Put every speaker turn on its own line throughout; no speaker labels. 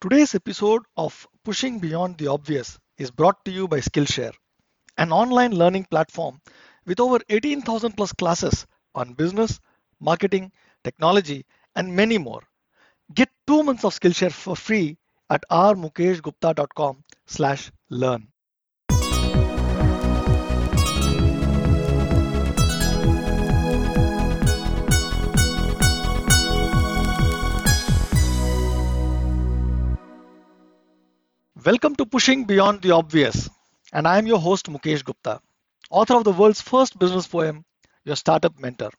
Today's episode of Pushing Beyond the Obvious is brought to you by Skillshare, an online learning platform with over 18,000 plus classes on business, marketing, technology, and many more. Get two months of Skillshare for free at rmukeshgupta.com slash learn. Welcome to Pushing Beyond the Obvious, and I am your host Mukesh Gupta, author of the world's first business poem, Your Startup Mentor.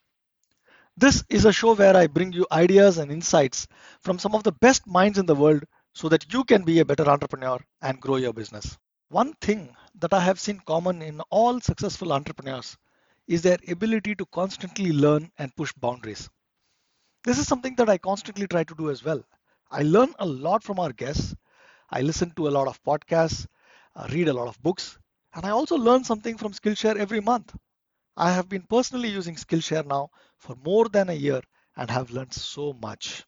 This is a show where I bring you ideas and insights from some of the best minds in the world so that you can be a better entrepreneur and grow your business. One thing that I have seen common in all successful entrepreneurs is their ability to constantly learn and push boundaries. This is something that I constantly try to do as well. I learn a lot from our guests I listen to a lot of podcasts, uh, read a lot of books, and I also learn something from Skillshare every month. I have been personally using Skillshare now for more than a year and have learned so much.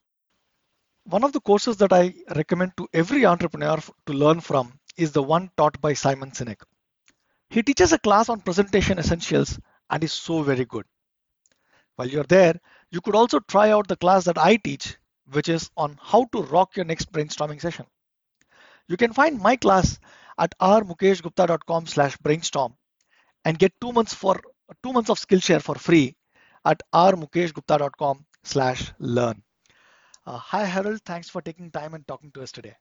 One of the courses that I recommend to every entrepreneur to learn from is the one taught by Simon Sinek. He teaches a class on presentation essentials and is so very good. While you're there, you could also try out the class that I teach, which is on how to rock your next brainstorming session. You can find my class at rmukeshgupta.com slash brainstorm and get two months for two months of Skillshare for free at rmukeshgupta.com slash learn. Uh, hi, Harold. Thanks for taking time and talking to us today.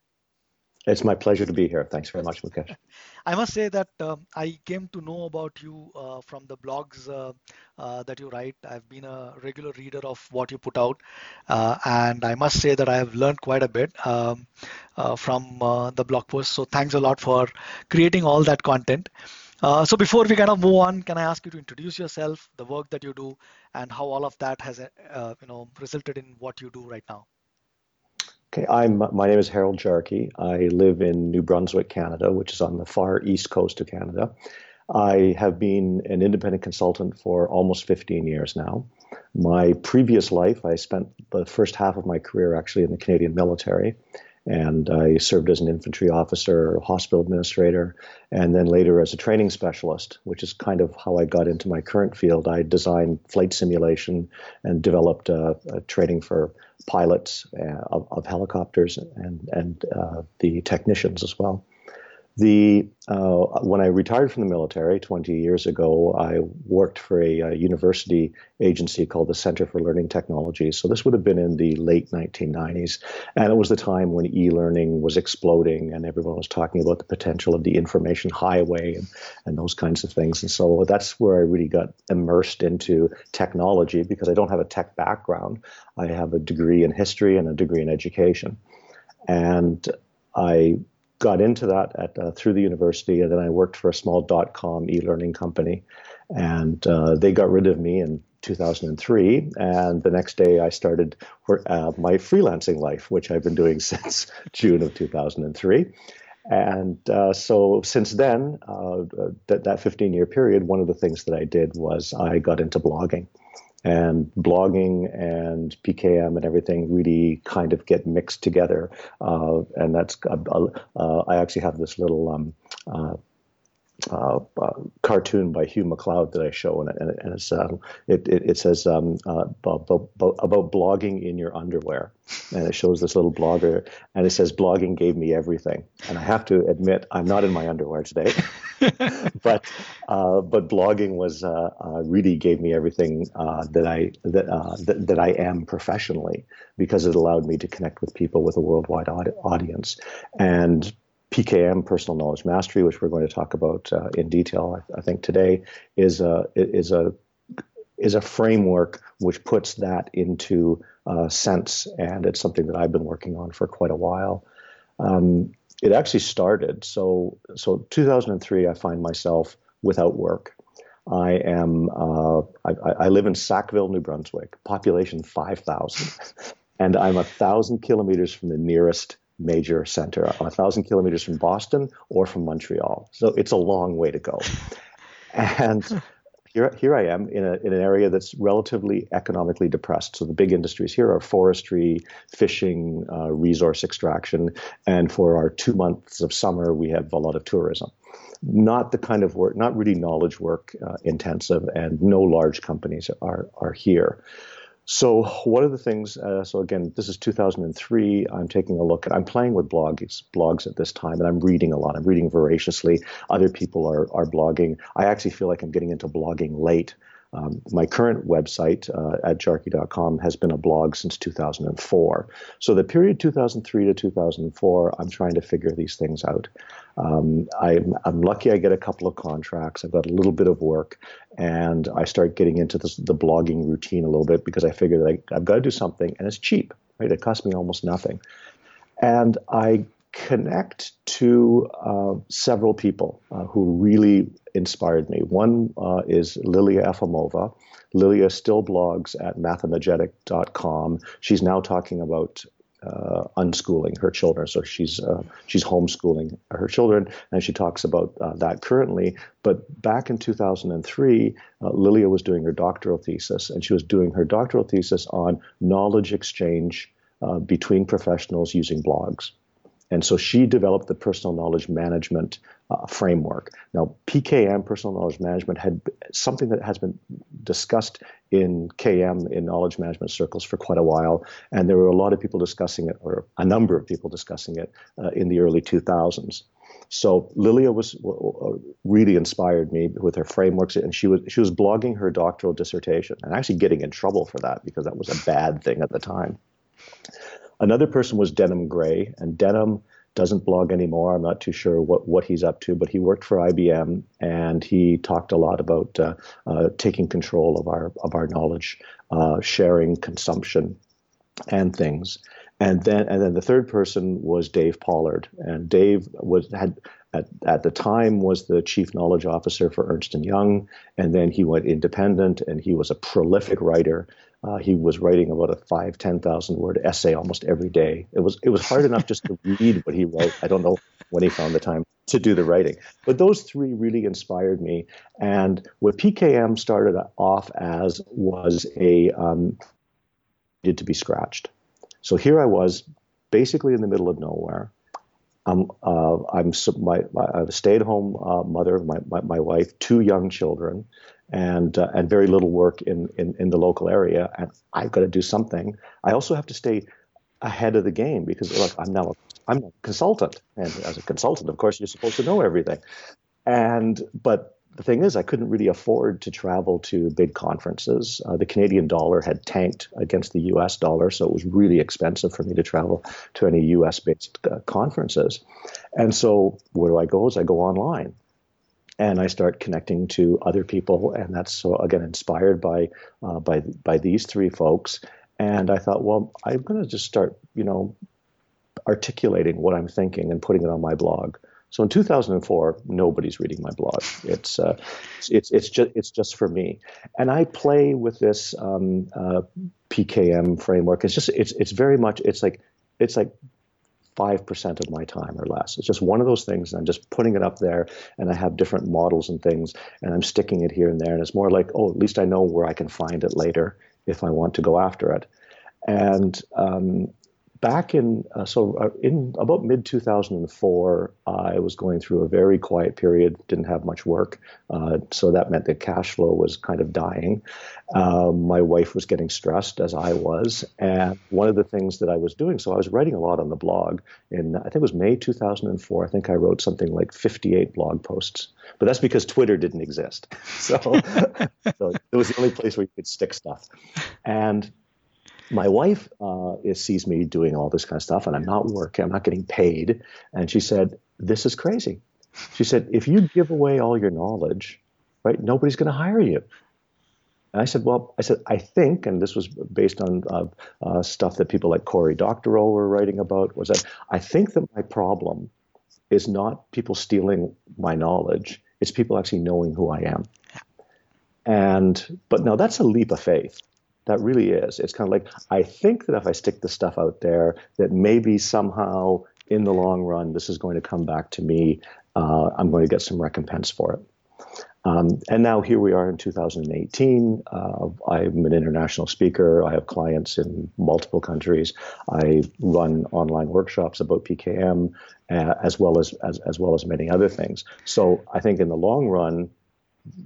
It's my pleasure to be here. Thanks very much, Mukesh.
I must say that um, I came to know about you uh, from the blogs uh, uh, that you write. I've been a regular reader of what you put out, uh, and I must say that I have learned quite a bit um, uh, from uh, the blog posts. So thanks a lot for creating all that content. so before we kind of move on, can I ask you to introduce yourself, the work that you do, and how all of that has you know resulted in what you do right now?
Okay, I'm my name is Harold Jarche. I live in New Brunswick, Canada, which is on the far east coast of Canada. I have been an independent consultant for almost 15 years now. My previous life, I spent the first half of my career actually in the Canadian military and I served as an infantry officer, hospital administrator, and then later as a training specialist, which is kind of how I got into my current field. I designed flight simulation and developed uh, training for pilots uh, of, of, helicopters and and uh, the technicians as well. The uh, when I retired from the military 20 years ago, I worked for a, a, university agency called the Center for Learning Technologies. So this would have been in the late 1990s, and it was the time when e-learning was exploding, and everyone was talking about the potential of the information highway and, and those kinds of things. And so that's where I really got immersed into technology because I don't have a tech background. I have a degree in history and a degree in education, and I got into that at uh, through the university, and then I worked for a small dot com e-learning company, and uh, they got rid of me in 2003. And the next day, I started uh, my freelancing life, which I've been doing since June of 2003. And uh, so since then, uh, that, that 15 year period, one of the things that I did was I got into blogging and blogging and PKM and everything really kind of get mixed together. Uh, and that's uh, uh, I actually have this little um, uh, uh, cartoon by Hugh MacLeod that I show, and, and, and it's, um, it, it, it, says um, uh, about, about, blogging in your underwear, and it shows this little blogger, and it says blogging gave me everything. And I have to admit, I'm not in my underwear today, but uh, but blogging was uh, really gave me everything that I that, that, that I am professionally because it allowed me to connect with people with a worldwide audience. And PKM, personal knowledge mastery, which we're going to talk about uh, in detail, I, I, think today, is a is a is a framework which puts that into uh, sense, and it's something that I've been working on for quite a while. Um, it actually started so so 2003. I find myself without work. I am uh, I, I live in Sackville, New Brunswick, population five thousand, and I'm a thousand kilometers from the nearest major center, a thousand kilometers from Boston or from Montreal. So it's a long way to go. And here, here I am in, a, in an area that's relatively economically depressed. So the big industries here are forestry, fishing, uh, resource extraction, and for our two months of summer, we have a lot of tourism. Not the kind of work, not really knowledge work uh, intensive, and no large companies are are here. So one of the things? Uh, so again, this is 2003. I'm taking a look at. I'm playing with blogs, blogs at this time, and I'm reading a lot. I'm reading voraciously. Other people are are blogging. I actually feel like I'm getting into blogging late. Um, my current website uh, at jarche.com has been a blog since 2004. So the period 2003 to 2004, I'm trying to figure these things out. Um, I'm, I'm, lucky I get a couple of contracts. I've got a little bit of work, and I start getting into this, the blogging routine a little bit because I figure that I, I've got to do something, and it's cheap. Right? It costs me almost nothing. And I connect to uh, several people uh, who really inspired me. One uh, is Lilia Efimova. Lilia still blogs at mathemagenic.com. She's now talking about uh, unschooling her children. So she's uh, she's homeschooling her children, and she talks about uh, that currently. But back in 2003, uh, Lilia was doing her doctoral thesis, and she was doing her doctoral thesis on knowledge exchange between professionals using blogs. And so she developed the personal knowledge management uh, framework. Now, PKM, personal knowledge management, had something that has been discussed in KM, in knowledge management circles, for quite a while. And there were a lot of people discussing it, or a number of people discussing it uh, in the early 2000s. So Lilia was uh, really inspired me with her frameworks, and she was she was blogging her doctoral dissertation, and actually getting in trouble for that because that was a bad thing at the time. Another person was Denham Grey, and Denham doesn't blog anymore. I'm not too sure what, what he's up to, but he worked for IBM and he talked a lot about uh, uh, taking control of our of our knowledge, uh, sharing, consumption, and things. And then and then the third person was Dave Pollard, and Dave was had at, at the time was the chief knowledge officer for Ernst and Young, and then he went independent, and he was a prolific writer. Uh, he was writing about a five, ten thousand word essay almost every day. It was it was hard enough just to read what he wrote. I don't know when he found the time to do the writing, but those three really inspired me. And what PKM started off as was a um, needed to be scratched. So here I was, basically in the middle of nowhere. I'm uh, I'm my, my, I'm a stay-at-home uh, mother, my, my, my wife, two young children, and uh, and very little work in, in, in the local area. And I've got to do something. I also have to stay ahead of the game because look, I'm now a, I'm a consultant, and as a consultant, of course, you're supposed to know everything. And but the thing is, I couldn't really afford to travel to big conferences. Uh, the Canadian dollar had tanked against the US dollar, so it was really expensive for me to travel to any US based uh, conferences. And so, where do I go? Is I go online and I start connecting to other people, and that's so again inspired by uh, by by these three folks. And I thought, well, I'm going to just start, you know, articulating what I'm thinking and putting it on my blog. So in 2004, nobody's reading my blog. It's uh, it's it's just it's just for me, and I play with this um, uh, PKM framework. It's just it's it's very much it's like it's like 5% of my time or less. It's just one of those things, and I'm just putting it up there, and I have different models and things, and I'm sticking it here and there. And it's more like, oh, at least I know where I can find it later if I want to go after it. And um, back in uh, so uh, in about mid 2004 i was going through a very quiet period didn't have much work uh, so that meant that cash flow was kind of dying. Um, my wife was getting stressed as i was and one of the things that i was doing so i was writing a lot on the blog. In i think it was may 2004 i think i wrote something like 58 blog posts but that's because twitter didn't exist. So, so it was the only place where you could stick stuff. And my wife uh, sees me doing all this kind of stuff, and I'm not working, I'm not getting paid. And she said, This is crazy. She said, If you give away all your knowledge, right, nobody's going to hire you. And I said, Well, I said, I think, and this was based on uh, uh, stuff that people like Cory Doctorow were writing about, was that I think that my problem is not people stealing my knowledge, it's people actually knowing who I am. And, but now that's a leap of faith that really is. It's kind of like I think that if I stick the stuff out there, that maybe somehow in the long run this is going to come back to me. Uh, I'm going to get some recompense for it. Um, and now here we are in 2018. Uh, I'm an international speaker. I have clients in multiple countries. I run online workshops about PKM, uh, as well as, as as well as many other things. So I think in the long run,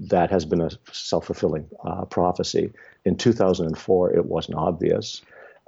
that has been a self-fulfilling uh, prophecy. In 2004, it wasn't obvious,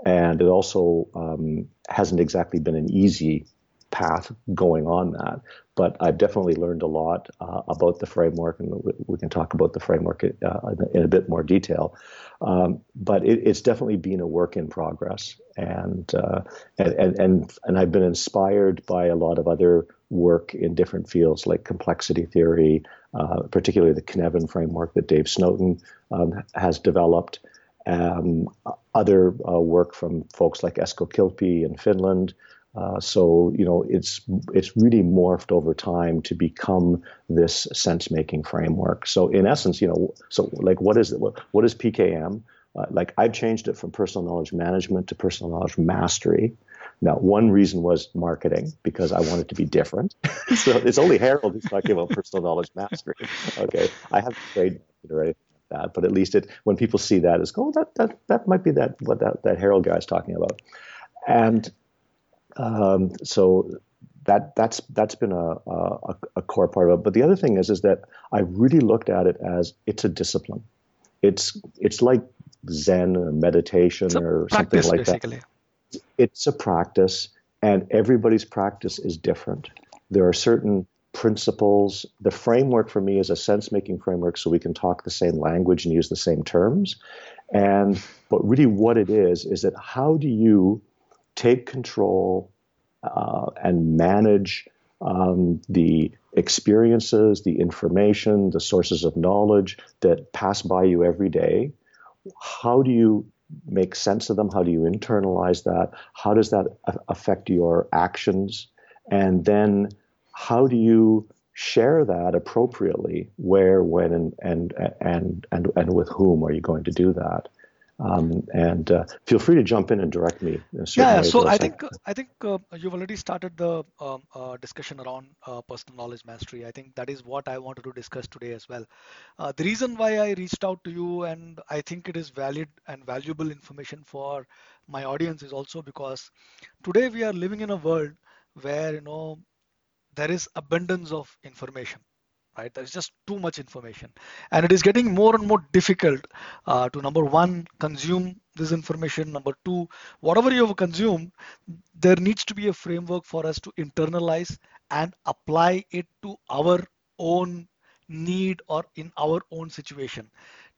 and it also um, hasn't exactly been an easy path going on that. But I've definitely learned a lot uh, about the framework, and we can talk about the framework uh, in a bit more detail. Um, but it, it's definitely been a work in progress, and, uh, and and and I've been inspired by a lot of other work in different fields like complexity theory, uh, particularly the Cynefin framework that Dave Snowden um, has developed. Um, other uh, work from folks like Esko Kilpi in Finland, uh, so you know it's it's really morphed over time to become this sense making framework. So in essence, you know, so like what is? What, what is PKM? Uh, like I've changed it from personal knowledge management to personal knowledge mastery. Now, one reason was marketing because I wanted to be different. so it's only Harold who's talking about personal knowledge mastery. Okay, I haven't trade or anything like that, but at least it when people see that, it's go oh, that that that might be that what that that Harold guy is talking about, and um, so that that's that's been a, a, a core part of it. But the other thing is is that I really looked at it as it's a discipline. It's it's like Zen or meditation or something like basically. that. It's a practice, and everybody's practice is different. There are certain principles. The framework for me is a sense making framework so we can talk the same language and use the same terms. And but really what it is is that how do you take control uh, and manage um, the experiences, the information, the sources of knowledge that pass by you every day. How do you make sense of them? How do you internalize that? How does that affect your actions? And then how do you share that appropriately? Where, when, and and and and, and with whom are you going to do that? Um, and uh, feel free to jump in and direct me.
yeah, so I think I think uh, you've already started the um, uh, discussion around uh, personal knowledge mastery. I think that is what I wanted to discuss today as well. Uh, the reason why I reached out to you and I think it is valid and valuable information for my audience is also because today we are living in a world where you know there is abundance of information right? There is just too much information. And it is getting more and more difficult uh, to number one consume this information. Number two whatever you have consumed there needs to be a framework for us to internalize and apply it to our own need or in our own situation.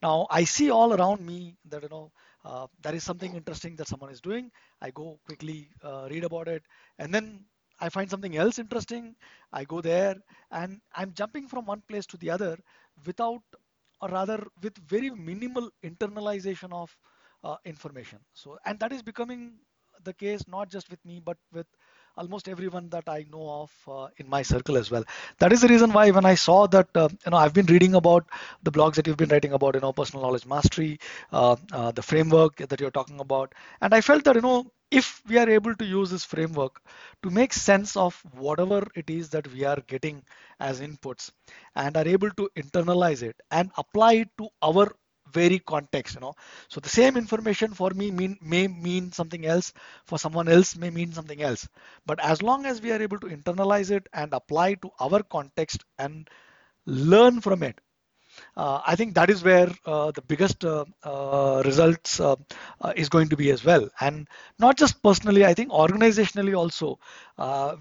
Now i see all around me that you know uh, there is something interesting that someone is doing. I go quickly uh, read about it. And then I find something else interesting, I go there and I'm jumping from one place to the other without, or rather with very minimal internalization of uh, information. So, and that is becoming the case not just with me, but with almost everyone that I know of uh, in my circle as well. That is the reason why when I saw that, uh, you know, I've been reading about the blogs that you've been writing about, you know, personal knowledge mastery, uh, uh the framework that you're talking about, and I felt that, you know, if we are able to use this framework to make sense of whatever it is that we are getting as inputs and are able to internalize it and apply it to our very context you know. So the same information for me mean may mean something else for someone else may mean something else. But as long as we are able to internalize it and apply to our context and learn from it uh, I think that is where uh, the biggest uh, uh results uh, is going to be as well. And not just personally, I think organizationally also,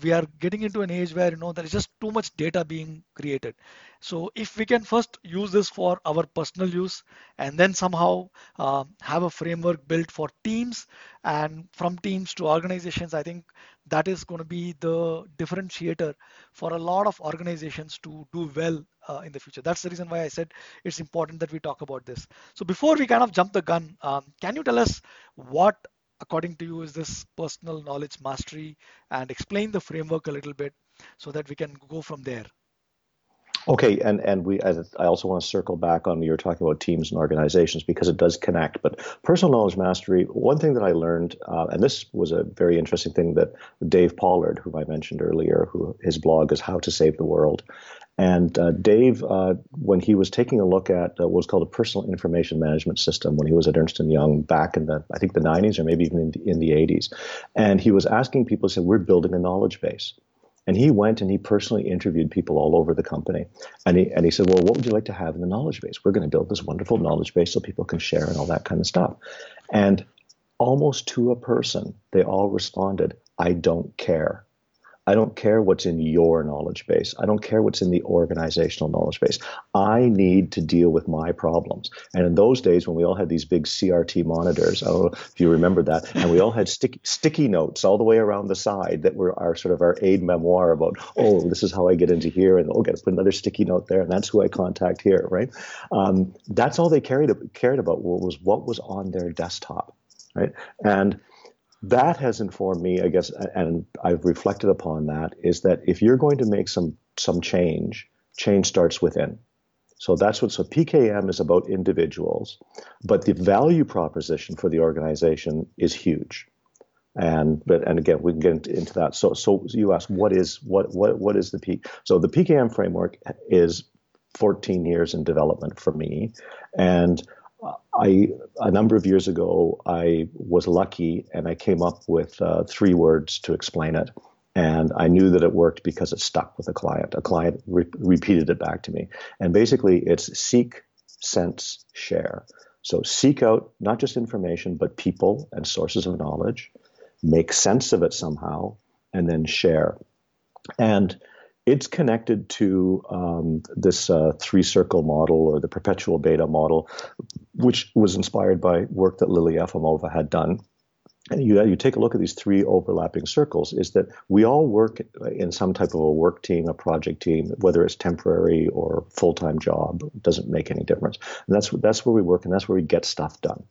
we are getting into an age where you know there is just too much data being created. So if we can first use this for our personal use and then somehow have a framework built for teams and from teams to organizations, I think that is going to be the differentiator for a lot of organizations to do well uh, in the future. That's the reason why I said it's important that we talk about this. So before we kind of jump the gun, um, can you tell us what, according to you, is this personal knowledge mastery and explain the framework a little bit so that we can go from there?
Okay, and and we I also want to circle back on you're talking about teams and organizations because it does connect. But personal knowledge mastery, one thing that I learned, uh, and this was a very interesting thing that Dave Pollard, whom I mentioned earlier, who his blog is How to Save the World, and uh, Dave, uh, when he was taking a look at uh, what was called a personal information management system, when he was at Ernst and Young back in the I think the 90s or maybe even in the, in the 80s, and he was asking people, he said, "We're building a knowledge base." And he went and he personally interviewed people all over the company. And he, and he said, Well, what would you like to have in the knowledge base? We're going to build this wonderful knowledge base so people can share and all that kind of stuff. And almost to a person, they all responded, I don't care. I don't care what's in your knowledge base. I don't care what's in the organizational knowledge base. I need to deal with my problems. And in those days, when we all had these big CRT monitors, I don't know if you remember that, and we all had sticky, notes all the way around the side that were our sort of our aid memoir about, oh, this is how I get into here, and oh, got to put another sticky note there, and that's who I contact here, right? Um, that's all they cared cared about was what was on their desktop, right? And that has informed me, I guess, and I've reflected upon that, is that if you're going to make some some change, change starts within. So that's what so PKM is about individuals, but the value proposition for the organization is huge. And but and again we can get into that. So so you ask what is what what what is the P so the PKM framework is 14 years in development for me. And I a number of years ago I was lucky and I came up with uh, three words to explain it, and I knew that it worked because it stuck with a client. A client re- repeated it back to me, and basically it's seek, sense, share. So seek out not just information but people and sources of knowledge, make sense of it somehow, and then share. And it's connected to um, this uh, three circle model or the perpetual beta model, which was inspired by work that Lily Efimova had done. And you, you take a look at these three overlapping circles, is that we all work in some type of a work team, a project team, whether it's temporary or full time job, doesn't make any difference. And that's, that's where we work and that's where we get stuff done.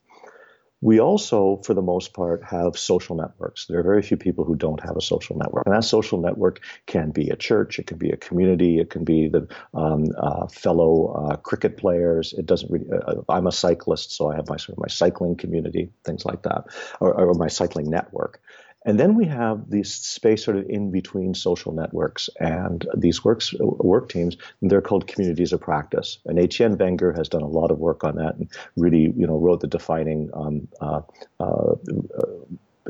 We also, for the most part, have social networks. There are very few people who don't have a social network. And that social network can be a church, it can be a community, it can be the um, uh, fellow uh, cricket players. It doesn't really, uh, uh, I'm a cyclist, so I have my sort of my cycling community, things like that, or, or my cycling network. And then we have this space sort of in between social networks and these works, work teams, they're called communities of practice. And Etienne Wenger has done a lot of work on that and really, you know, wrote the defining um, uh, uh,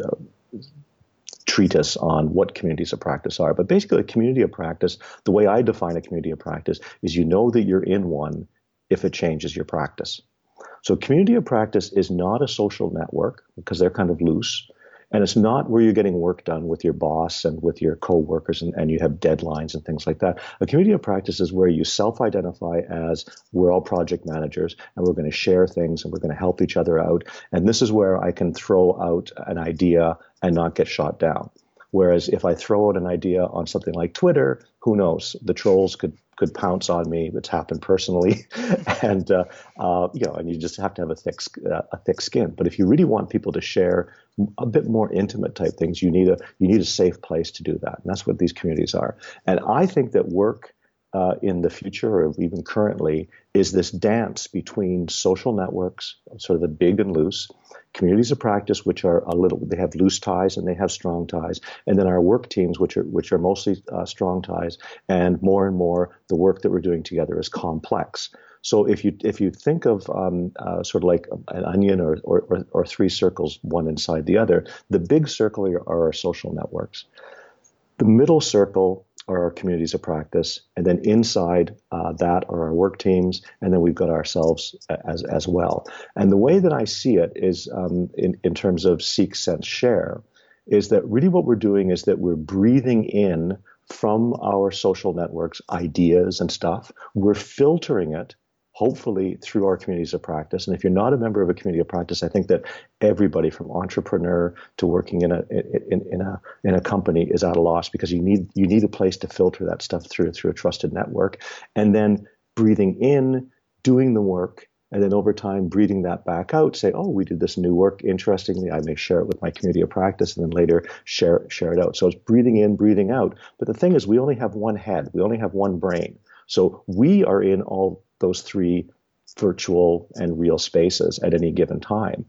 uh, treatise on what communities of practice are. But basically, a community of practice, the way I define a community of practice is you know that you're in one if it changes your practice. So, community of practice is not a social network because they're kind of loose. And it's not where you're getting work done with your boss and with your coworkers and, and you have deadlines and things like that. A community of practice is where you self identify as we're all project managers and we're going to share things and we're going to help each other out. And this is where I can throw out an idea and not get shot down. Whereas if I throw out an idea on something like Twitter, who knows? The trolls could could pounce on me. It's happened personally, and uh, uh, you know, and you just have to have a thick uh, a thick skin. But if you really want people to share a bit more intimate type things, you need a you need a safe place to do that, and that's what these communities are. And I think that work uh, in the future or even currently is this dance between social networks, sort of the big and loose, communities of practice, which are a little, they have loose ties and they have strong ties, and then our work teams, which are which are mostly uh, strong ties, and more and more the work that we're doing together is complex. So if you if you think of um, uh, sort of like an onion or, or, or three circles, one inside the other, the big circle are our social networks. The middle circle are our communities of practice, and then inside uh, that are our work teams, and then we've got ourselves as as well. And the way that I see it is um, in in terms of seek, sense, share, is that really what we're doing is that we're breathing in from our social networks ideas and stuff. We're filtering it hopefully through our communities of practice. And if you're not a member of a community of practice, I think that everybody from entrepreneur to working in a in, in a in a company is at a loss because you need you need a place to filter that stuff through through a trusted network, and then breathing in, doing the work, and then over time breathing that back out, say, oh, we did this new work. Interestingly, I may share it with my community of practice and then later share, share it out. So it's breathing in, breathing out. But the thing is, we only have one head, we only have one brain. So we are in all those three virtual and real spaces at any given time.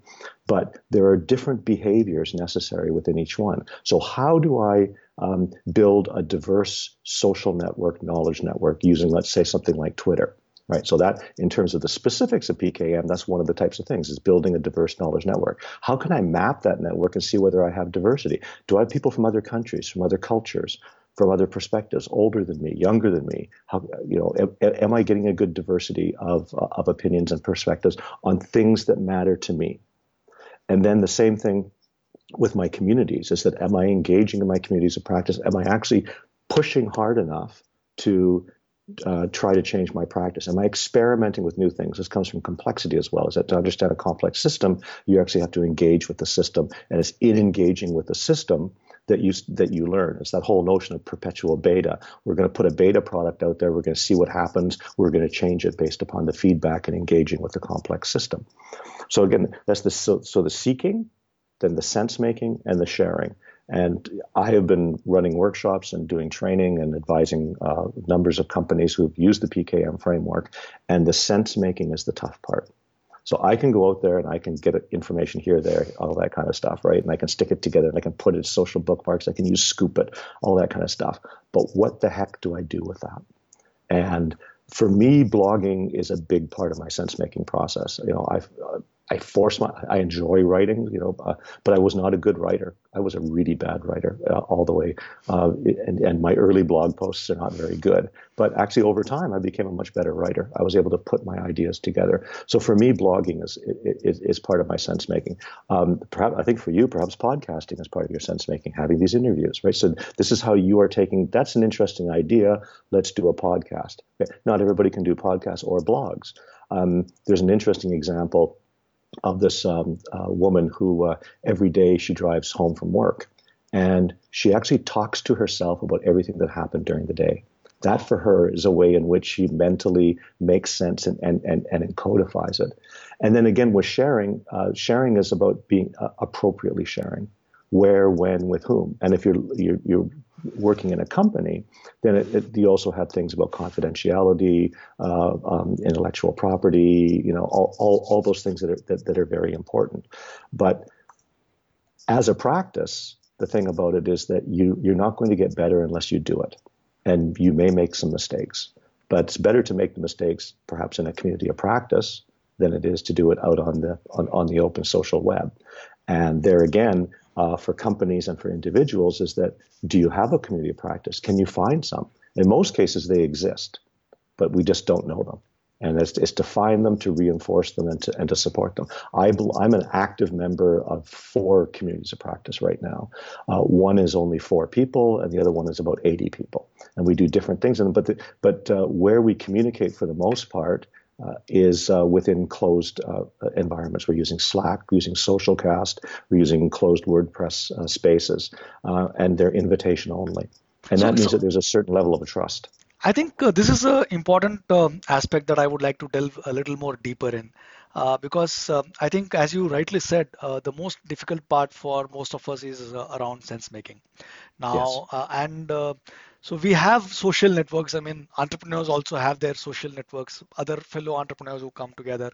But there are different behaviors necessary within each one. So, how do I um, build a diverse social network, knowledge network using, let's say, something like Twitter? Right. So that, in terms of the specifics of PKM, that's one of the types of things is building a diverse knowledge network. How can I map that network and see whether I have diversity? Do I have people from other countries, from other cultures? From other perspectives, older than me, younger than me? How, you know, am, am I getting a good diversity of, uh, of opinions and perspectives on things that matter to me? And then the same thing with my communities is that am I engaging in my communities of practice? Am I actually pushing hard enough to uh, try to change my practice? Am I experimenting with new things? This comes from complexity as well. Is that to understand a complex system, you actually have to engage with the system, and it's in engaging with the system that you that you learn. It's that whole notion of perpetual beta. We're going to put a beta product out there. We're going to see what happens. We're going to change it based upon the feedback and engaging with the complex system. So again, that's the so, so the seeking, then the sense making, and the sharing. And I have been running workshops and doing training and advising uh, numbers of companies who've used the PKM framework. And the sense making is the tough part. So I can go out there and I can get information here, there, all that kind of stuff, right? And I can stick it together and I can put it in social bookmarks. I can use Scoop.it, all that kind of stuff. But what the heck do I do with that? And for me, blogging is a big part of my sense making process. You know, I've uh, I force my, I enjoy writing, you know, uh, but I was not a good writer. I was a really bad writer uh, all the way. Uh, and, and my early blog posts are not very good. But actually, over time, I became a much better writer. I was able to put my ideas together. So for me, blogging is is, is part of my sense making. Um, perhaps I think for you, perhaps podcasting is part of your sense making. Having these interviews, right? So this is how you are taking. That's an interesting idea. Let's do a podcast. Not everybody can do podcasts or blogs. Um, there's an interesting example of this um, uh, woman who uh, every day she drives home from work and she actually talks to herself about everything that happened during the day. That for her is a way in which she mentally makes sense and, and, and, and encodifies it. And then again, with sharing, uh, sharing is about being uh, appropriately sharing where, when, with whom. And if you're, you're, you're working in a company, then it, it, you also have things about confidentiality, uh, um, intellectual property, you know, all, all, all those things that are, that, that are very important. But as a practice, the thing about it is that you, you're not going to get better unless you do it. And you may make some mistakes, but it's better to make the mistakes perhaps in a community of practice than it is to do it out on the on, on the open social web. And there again, uh, for companies and for individuals is that do you have a community of practice? Can you find some? In most cases, they exist, but we just don't know them. And it's, it's to find them, to reinforce them, and to, and to support them. I, I'm an active member of four communities of practice right now. Uh, one is only four people, and the other one is about 80 people. And we do different things in them. But, the, but uh, where we communicate for the most part uh, is uh, within closed uh, environments. We're using Slack, we're using Socialcast, we're using closed WordPress uh, spaces, uh, and they're invitation only. And that so, means so that there's a certain level of trust.
I think uh, this is an important um, aspect that I would like to delve a little more deeper in. because I think, as you rightly said, the most difficult part for most of us is around sense making. Now, yes. and so we have social networks. I mean, entrepreneurs also have their social networks, other fellow entrepreneurs who come together.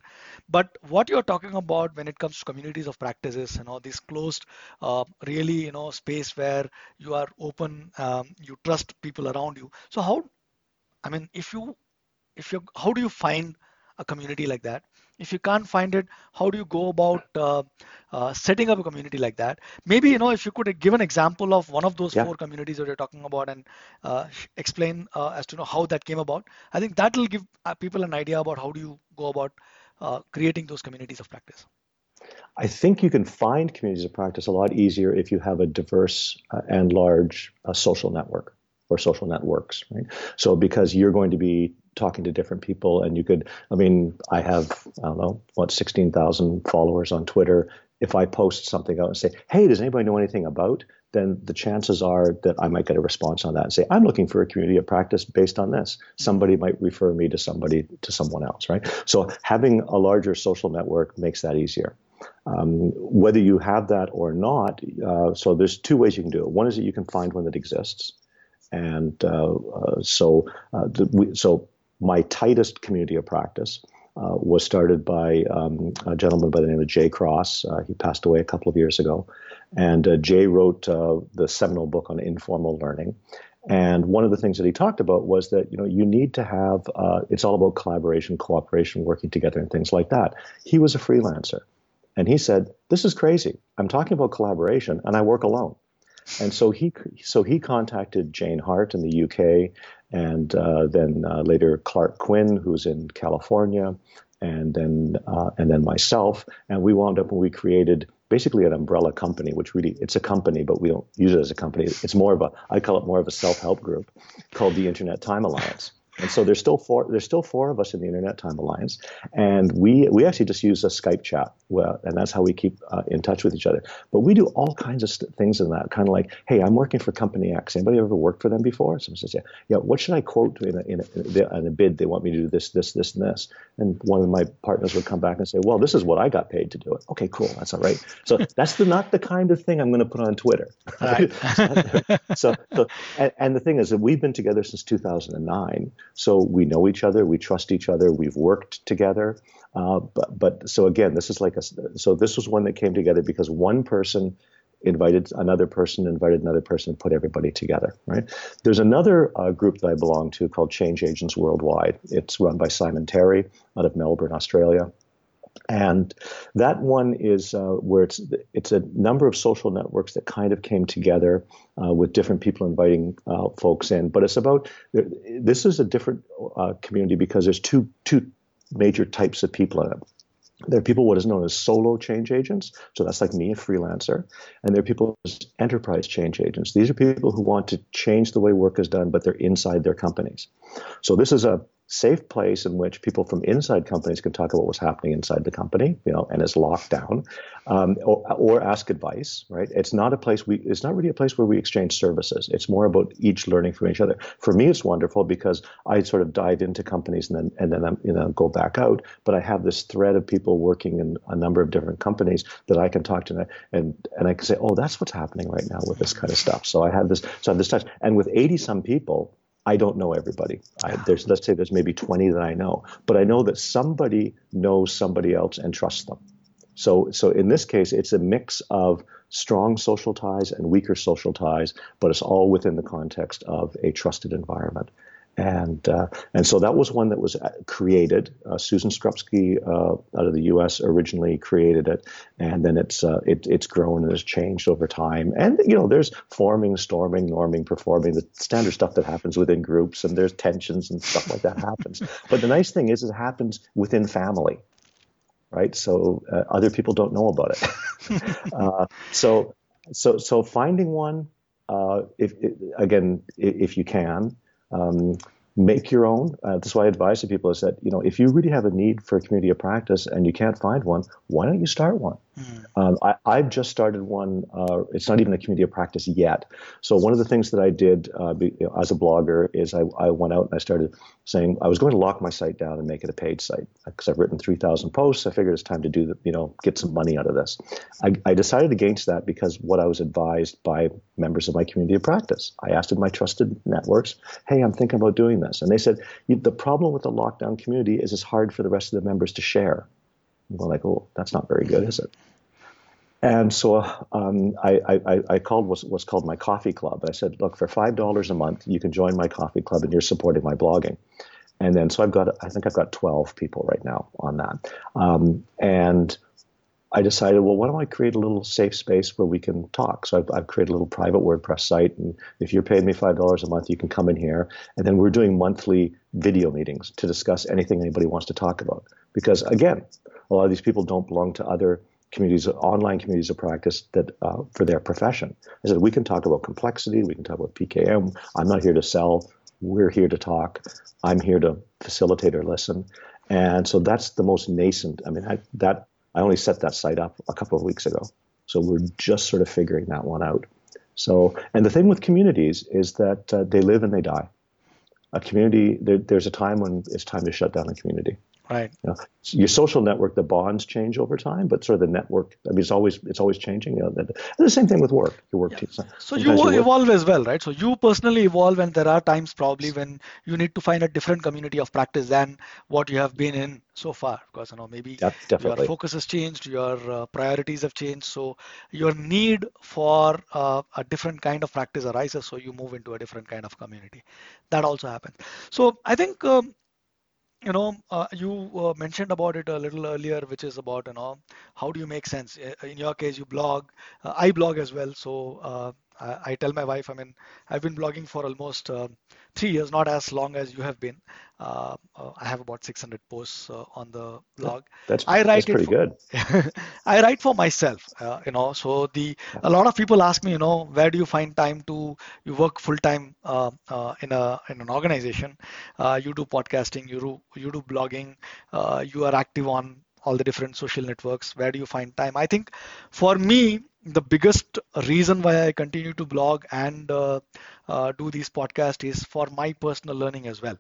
But what you're talking about when it comes to communities of practices, you know, this closed, uh, really, you know, space where you are open, um, you trust people around you. So how, I mean, if you, if you, how do you find a community like that? if you can't find it how do you go about uh, uh, setting up a community like that maybe you know if you could give an example of one of those yeah. four communities that you're talking about and uh, explain uh, as to know how that came about i think that will give uh, people an idea about how do you go about uh, creating those communities of practice
I think you can find communities of practice a lot easier if you have a diverse and large social network or social networks, right? So because you're going to be talking to different people and you could i mean i have i don't know what 16000 followers on twitter if I post something out and say, hey, does anybody know anything about? Then the chances are that I might get a response on that and say, I'm looking for a community of practice based on this. Somebody might refer me to somebody, to someone else, right? So having a larger social network makes that easier. Um, whether you have that or not, uh, so there's two ways you can do it. One is that you can find one that exists. And uh, uh, so, uh, the, we, so my tightest community of practice uh, was started by um, a gentleman by the name of Jay Cross. Uh, he passed away a couple of years ago. And uh, Jay wrote uh, the seminal book on informal learning. And one of the things that he talked about was that you know you need to have uh, it's all about collaboration, cooperation, working together, and things like that. He was a freelancer, and he said, "This is crazy. I'm talking about collaboration, and I work alone." And so he so he contacted Jane Hart in the UK, and uh, then uh, later Clark Quinn, who's in California, and then uh, and then myself, and we wound up when we created basically an umbrella company, which really it's a company, but we don't use it as a company. It's more of a I call it more of a self help group called the Internet Time Alliance. And so there's still four there's still four of us in the Internet Time Alliance, and we we actually just use a Skype chat, well, and that's how we keep uh, in touch with each other. But we do all kinds of st- things in that, kind of like, hey, I'm working for Company X. Anybody ever worked for them before? Someone says, yeah, yeah. What should I quote in a, in a, in a bid? They want me to do this, this, this, and this. And one of my partners would come back and say, well, this is what I got paid to do it. Okay, cool, that's all right. So that's the not the kind of thing I'm going to put on Twitter. Right. so, so and, and the thing is that we've been together since 2009, so we know each other, we trust each other, we've worked together. Uh, but, but so again, this is like a so this was one that came together because one person invited another person, invited another person, put everybody together. Right? There's another uh, group that I belong to called Change Agents Worldwide. It's run by Simon Terry out of Melbourne, Australia. And that one is uh, where it's it's a number of social networks that kind of came together uh, with different people inviting uh, folks in. But it's about this is a different uh, community because there's two two major types of people in it. There are people what is known as solo change agents. So that's like me, a freelancer. And there are people as enterprise change agents. These are people who want to change the way work is done, but they're inside their companies. So this is a safe place in which people from inside companies can talk about what's happening inside the company, you know, and is locked down, um, or, or, ask advice. Right? It's not a place we. It's not really a place where we exchange services. It's more about each learning from each other. For me, it's wonderful because I sort of dive into companies and then and then I'm, you know go back out. But I have this thread of people working in a number of different companies that I can talk to and and I can say, oh, that's what's happening right now with this kind of stuff. So I have this. So I have this touch, and with 80 some people I don't know everybody. I, ah. there's let's say there's maybe 20 that I know, but I know that somebody knows somebody else and trusts them. So so in this case, it's a mix of strong social ties and weaker social ties, but it's all within the context of a trusted environment and uh, and so that was one that was uh, created. Uh, Susan Scrupski uh, out of the U.S. originally created it, and then it's uh, it, it's grown and has changed over time. And you know, there's forming, storming, norming, performing, the standard stuff that happens within groups, and there's tensions and stuff like that happens. But the nice thing is, it happens within family, right? So uh, other people don't know about it. so so so finding one, if, if again, if you can. Um, make your own. Uh, that's why I advise to people is that you know if you really have a need for a community of practice and you can't find one, why don't you start one? Mm. Um, I, have just started one. Uh, it's not even a community of practice yet. So one of the things that I did uh, be, you know, as a blogger is I, I, went out and I started saying I was going to lock my site down and make it a paid site because I've written 3,000 posts. I figured it's time to do the, you know get some money out of this. I, I decided against that because what I was advised by members of my community of practice. I asked in my trusted networks, "Hey, I'm thinking about doing this," and they said the problem with the lockdown community is it's hard for the rest of the members to share. We're like, oh, that's not very good, is it? And so um, I, I, I, called what's, what's called my coffee club. I said, look, for five dollars a month, you can join my coffee club, and you're supporting my blogging. And then so I've got, I think I've got 12 people right now on that. Um, and I decided, well, why don't I create a little safe space where we can talk? So I've, I've created a little private WordPress site, and if you're paying me five dollars a month, you can come in here. And then we're doing monthly video meetings to discuss anything anybody wants to talk about. Because again, a lot of these people don't belong to other communities, online communities of practice that uh, for their profession. I said we can talk about complexity, we can talk about PKM. I'm not here to sell. We're here to talk. I'm here to facilitate or listen. And so that's the most nascent. I mean, I, that I only set that site up a couple of weeks ago. So we're just sort of figuring that one out. So, and the thing with communities is that uh, they live and they die. A community, there, there's a time when it's time to shut down a community.
Right.
You know, your social network, the bonds change over time, but sort of the network, I mean, it's always it's always changing. You know, the, the same thing with work. Your work
Yeah.
teams.
So you evolve as well, right? So you personally evolve, and there are times probably when you need to find a different community of practice than what you have been in so far, because you know maybe
Yep,
your focus has changed, your uh, priorities have changed, so your need for uh, a different kind of practice arises, so you move into a different kind of community. That also happens. So I think. Um, you know, uh, you uh, mentioned about it a little earlier, which is about, you know, how do you make sense? Uh, In your case, you blog. Uh, I blog as well. So uh, I, I tell my wife, I mean, I've been blogging for almost uh, three years, not as long as you have been. Uh, uh, I have about 600 posts uh, on the blog.
That's
I
that's
write it
pretty
for,
good.
I write for myself, uh, you know. So the a lot of people ask me, you know, where do you find time to you work full time uh, uh, in a in an organization? Uh, you do podcasting, you do you do blogging, uh, you are active on all the different social networks. Where do you find time? I think for me, the biggest reason why I continue to blog and uh, uh, do these podcasts is for my personal learning as well.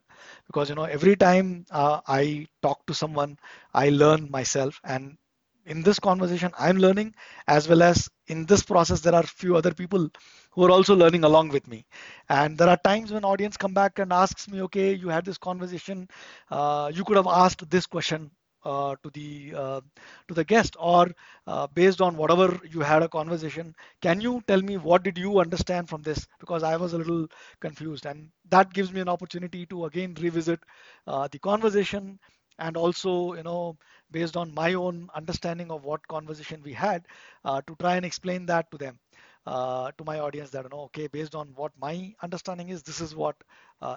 Because you know, every time uh, I talk to someone, I learn myself, and in this conversation, I'm learning as well as in this process, there are few other people who are also learning along with me. And there are times when audience come back and asks me, okay, you had this conversation, uh, you could have asked this question uh, to the uh, to the guest or uh, based on whatever you had a conversation can you tell me what did you understand from this? Because i was a little confused. And that gives me an opportunity to again revisit uh, the conversation and also you know based on my own understanding of what conversation we had uh, to try and explain that to them to my audience that you know okay based on what my understanding is this is what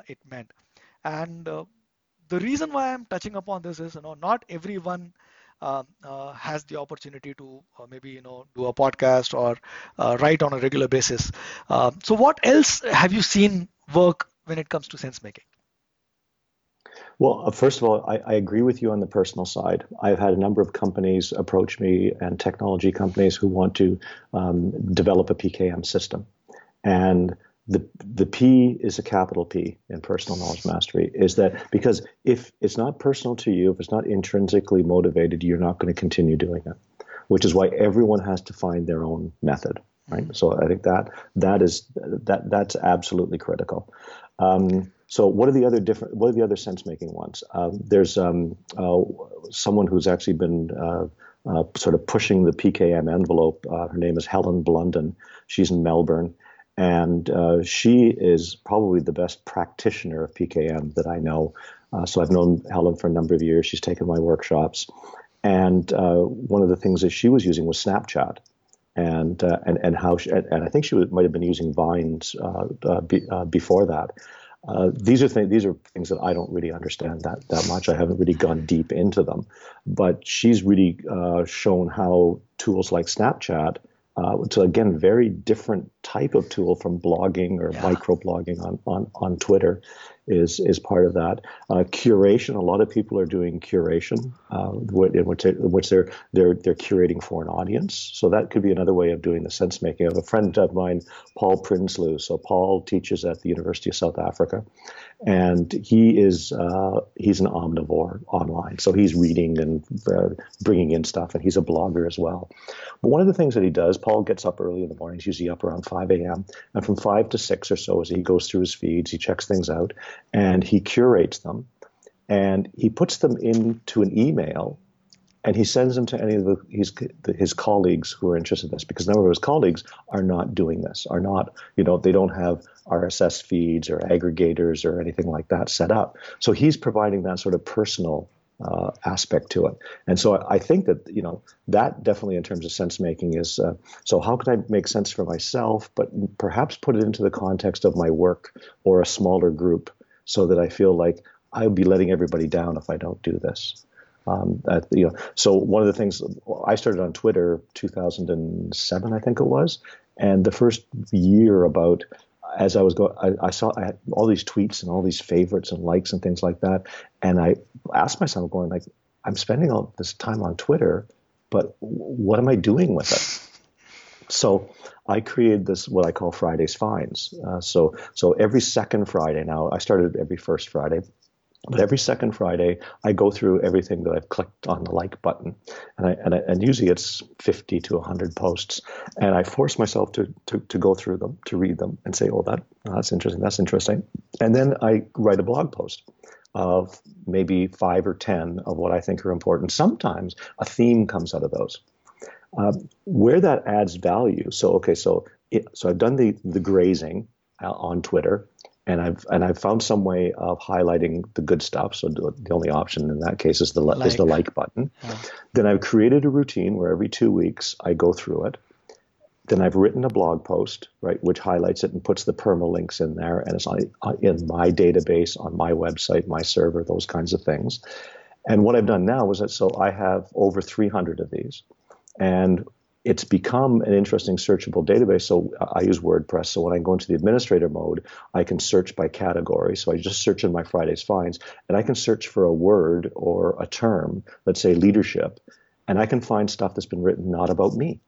it meant. And uh, the reason why I'm touching upon this is, you know, not everyone uh, uh, has the opportunity to uh, maybe, you know, do a podcast or uh, write on a regular basis. Uh, so, what else have you seen work when it comes to sense making?
Well, uh, first of all, I, I, agree with you on the personal side. I've had a number of companies approach me and technology companies who want to um, develop a PKM system. And the the P is a capital P in personal knowledge mastery is that because if it's not personal to you, if it's not intrinsically motivated, you're not going to continue doing it. Which is why everyone has to find their own method, right? So I think that that is that that's absolutely critical. Um, so what are the other different? What are the other sense making ones? Um, there's um, uh, someone who's actually been uh, uh, sort of pushing the PKM envelope. Uh, her name is Helen Blunden. She's in Melbourne and uh, she is probably the best practitioner of PKM that I know. Uh, so I've known Helen for a number of years. She's taken my workshops, and uh, one of the things that she was using was Snapchat, and uh, and and how she, and I think she was, might have been using Vines uh, uh, be, before that. these are things. These are things that I don't really understand that that much. I haven't really gone deep into them, but she's really shown how tools like Snapchat uh, to again very different type of tool from blogging or yeah. microblogging on, on on Twitter is is part of that uh, curation. A lot of people are doing curation, uh, in which, in which they're they're they're curating for an audience. So that could be another way of doing the sense making. I have a friend of mine, Paul Prinsloo. So Paul teaches at the University of South Africa, and he is uh, he's an omnivore online. So he's reading and uh, bringing in stuff, and he's a blogger as well. But one of the things that he does, Paul gets up early in the morning. He's usually up around 5 a.m. and from 5 to 6 or so, as he goes through his feeds, he checks things out, and he curates them, and he puts them into an email and he sends them to any of the, his, his colleagues who are interested in this because a number of his colleagues are not doing this are not you know they don't have rss feeds or aggregators or anything like that set up. So he's providing that sort of personal uh, aspect to it. And so I, I, think that you know that definitely in terms of sense making is uh, so how can i make sense for myself but perhaps put it into the context of my work or a smaller group so that i feel like i'll be letting everybody down if i don't do this um, at, you know, so one of the things I started on Twitter 2007, I think it was, and the first year about as I was going, I, saw I had all these tweets and all these favorites and likes and things like that, and I asked myself, going like, I'm spending all this time on Twitter, but what am I doing with it? So I created this what I call Fridays Finds. Uh, so so every second Friday now I started every first Friday. But every second Friday, I go through everything that I've clicked on the like button, and I, and, I, and usually it's 50 to 100 posts, and I force myself to, to, to go through them, to read them, and say, "Oh, that that's interesting. That's interesting," and then I write a blog post of maybe five or 10 of what I think are important. Sometimes a theme comes out of those. Uh, where that adds value. So okay, so it, so I've done the the grazing uh, on Twitter, and I've and I've found some way of highlighting the good stuff. So the only option in that case is the like. is the like button. Yeah. Then I've created a routine where every two weeks I go through it. Then I've written a blog post, right, which highlights it and puts the permalinks in there, and it's on, uh, in my database, on my website, my server, those kinds of things. And what I've done now is that so I have over 300 of these, and it's become an interesting searchable database. So I use WordPress. So when I go into the administrator mode, I can search by category. So I just search in my Fridays finds, and I can search for a word or a term, let's say leadership, and I can find stuff that's been written not about me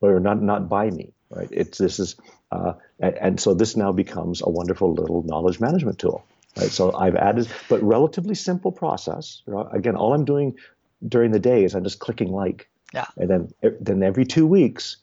or not not by me. Right? It's this is, uh, and, so this now becomes a wonderful little knowledge management tool. Right? So I've added, but relatively simple process. Again, all I'm doing during the day is I'm just clicking like
yeah.
And then then every two weeks,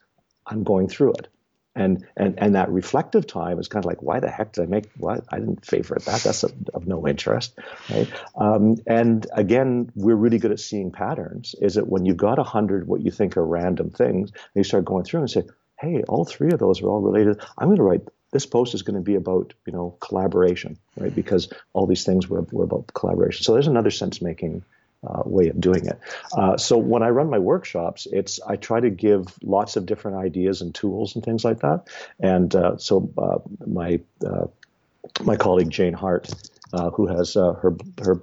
I'm going through it. And, and and that reflective time is kind of like, why the heck did I make what? I didn't favorite that. That's of, of no interest, right? Um, and again, we're really good at seeing patterns. Is that when you've got a hundred what you think are random things, you start going through and say, hey, all three of those are all related. I'm going to write this post is going to be about you know collaboration, right? Because all these things were, were about collaboration. So there's another sense making uh, way of doing it. Uh, so when I run my workshops, it's I try to give lots of different ideas and tools and things like that. And uh, so uh, my uh, my colleague Jane Hart. Uh, who has her her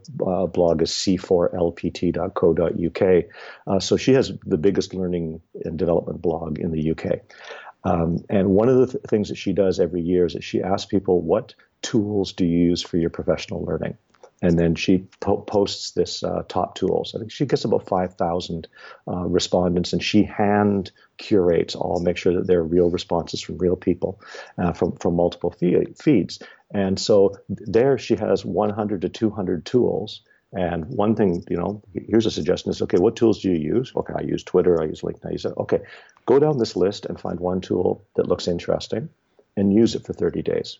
blog is c4lpt.co.uk. so she has the biggest learning and development blog in the UK. Um, and one of the th- things that she does every year is that she asks people, "What tools do you use for your professional learning?" And then she po- posts this uh, top tools. I think she gets about 5,000 uh, respondents, and she hand curates all, make sure that they're real responses from real people uh, from from multiple feeds. And so there, she has 100 to 200 tools. And one thing, you know, here's a suggestion: is okay, what tools do you use? Okay, I use Twitter, I use LinkedIn. I use it. Okay, go down this list and find one tool that looks interesting, and use it for 30 days,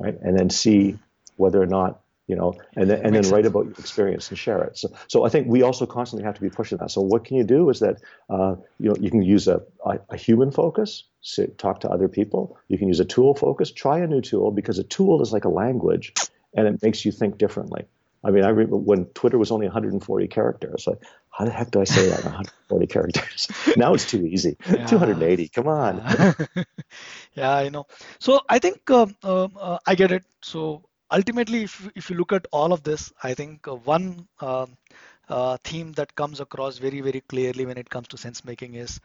right? And then see whether or not you know, and then, and then write about your experience and share it. So, so I think we also constantly have to be pushing that. So what can you do is that, uh, you know, you can use a, a, a human focus, sit, talk to other people. You can use a tool focus, try a new tool because a tool is like a language and it makes you think differently. I mean, I remember when Twitter was only 140 characters. Like, how the heck do I say that? 140 characters. now it's too easy. Yeah. 280. Come on.
yeah, I know. So I think um, uh, uh, I get it. So ultimately, if, if you look at all of this, I think uh, one uh, uh, theme that comes across very, very clearly when it comes to sense making is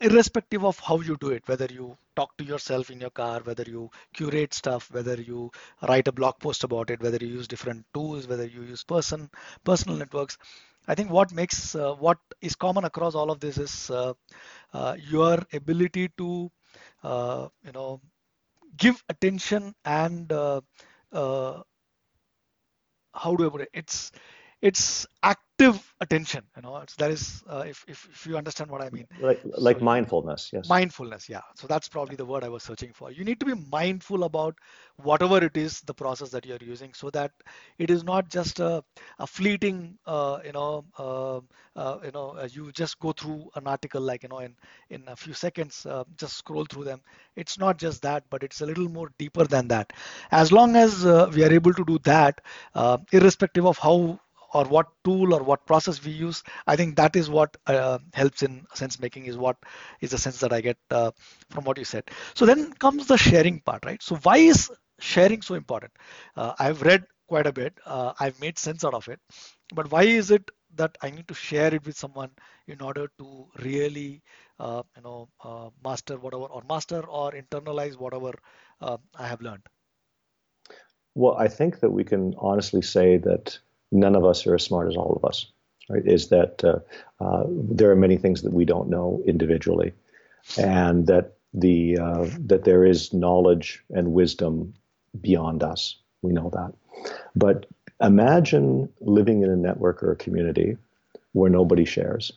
irrespective of how you do it, whether you talk to yourself in your car, whether you curate stuff, whether you write a blog post about it, whether you use different tools, whether you use person personal networks. I think what makes uh, what is common across all of this is uh, uh, your ability to you know give attention and uh, how do I put it? It's it's active attention you know it's, that is uh, if, if, if you understand what i mean.
Like like so, mindfulness yes.
Mindfulness yeah. So that's probably the word i was searching for. You need to be mindful about whatever it is the process that you're using so that it is not just a, a fleeting uh, you know uh, uh you know uh, you just go through an article like you know in in a few seconds uh, just scroll through them. It's not just that but it's a little more deeper than that. As long as we are able to do that irrespective of how or what tool or what process we use i think that is what uh, helps in sense making is what is the sense that i get uh, from what you said. So then comes the sharing part right? So why is sharing so important? Uh, i've read quite a bit uh, i've made sense out of it but why is it that i need to share it with someone in order to really uh, you know uh, master whatever or master or internalize whatever i have learned?
Well i think that we can honestly say that none of us are as smart as all of us, right? Is that uh, uh, there are many things that we don't know individually, and that the uh, that there is knowledge and wisdom beyond us. We know that, but imagine living in a network or a community where nobody shares,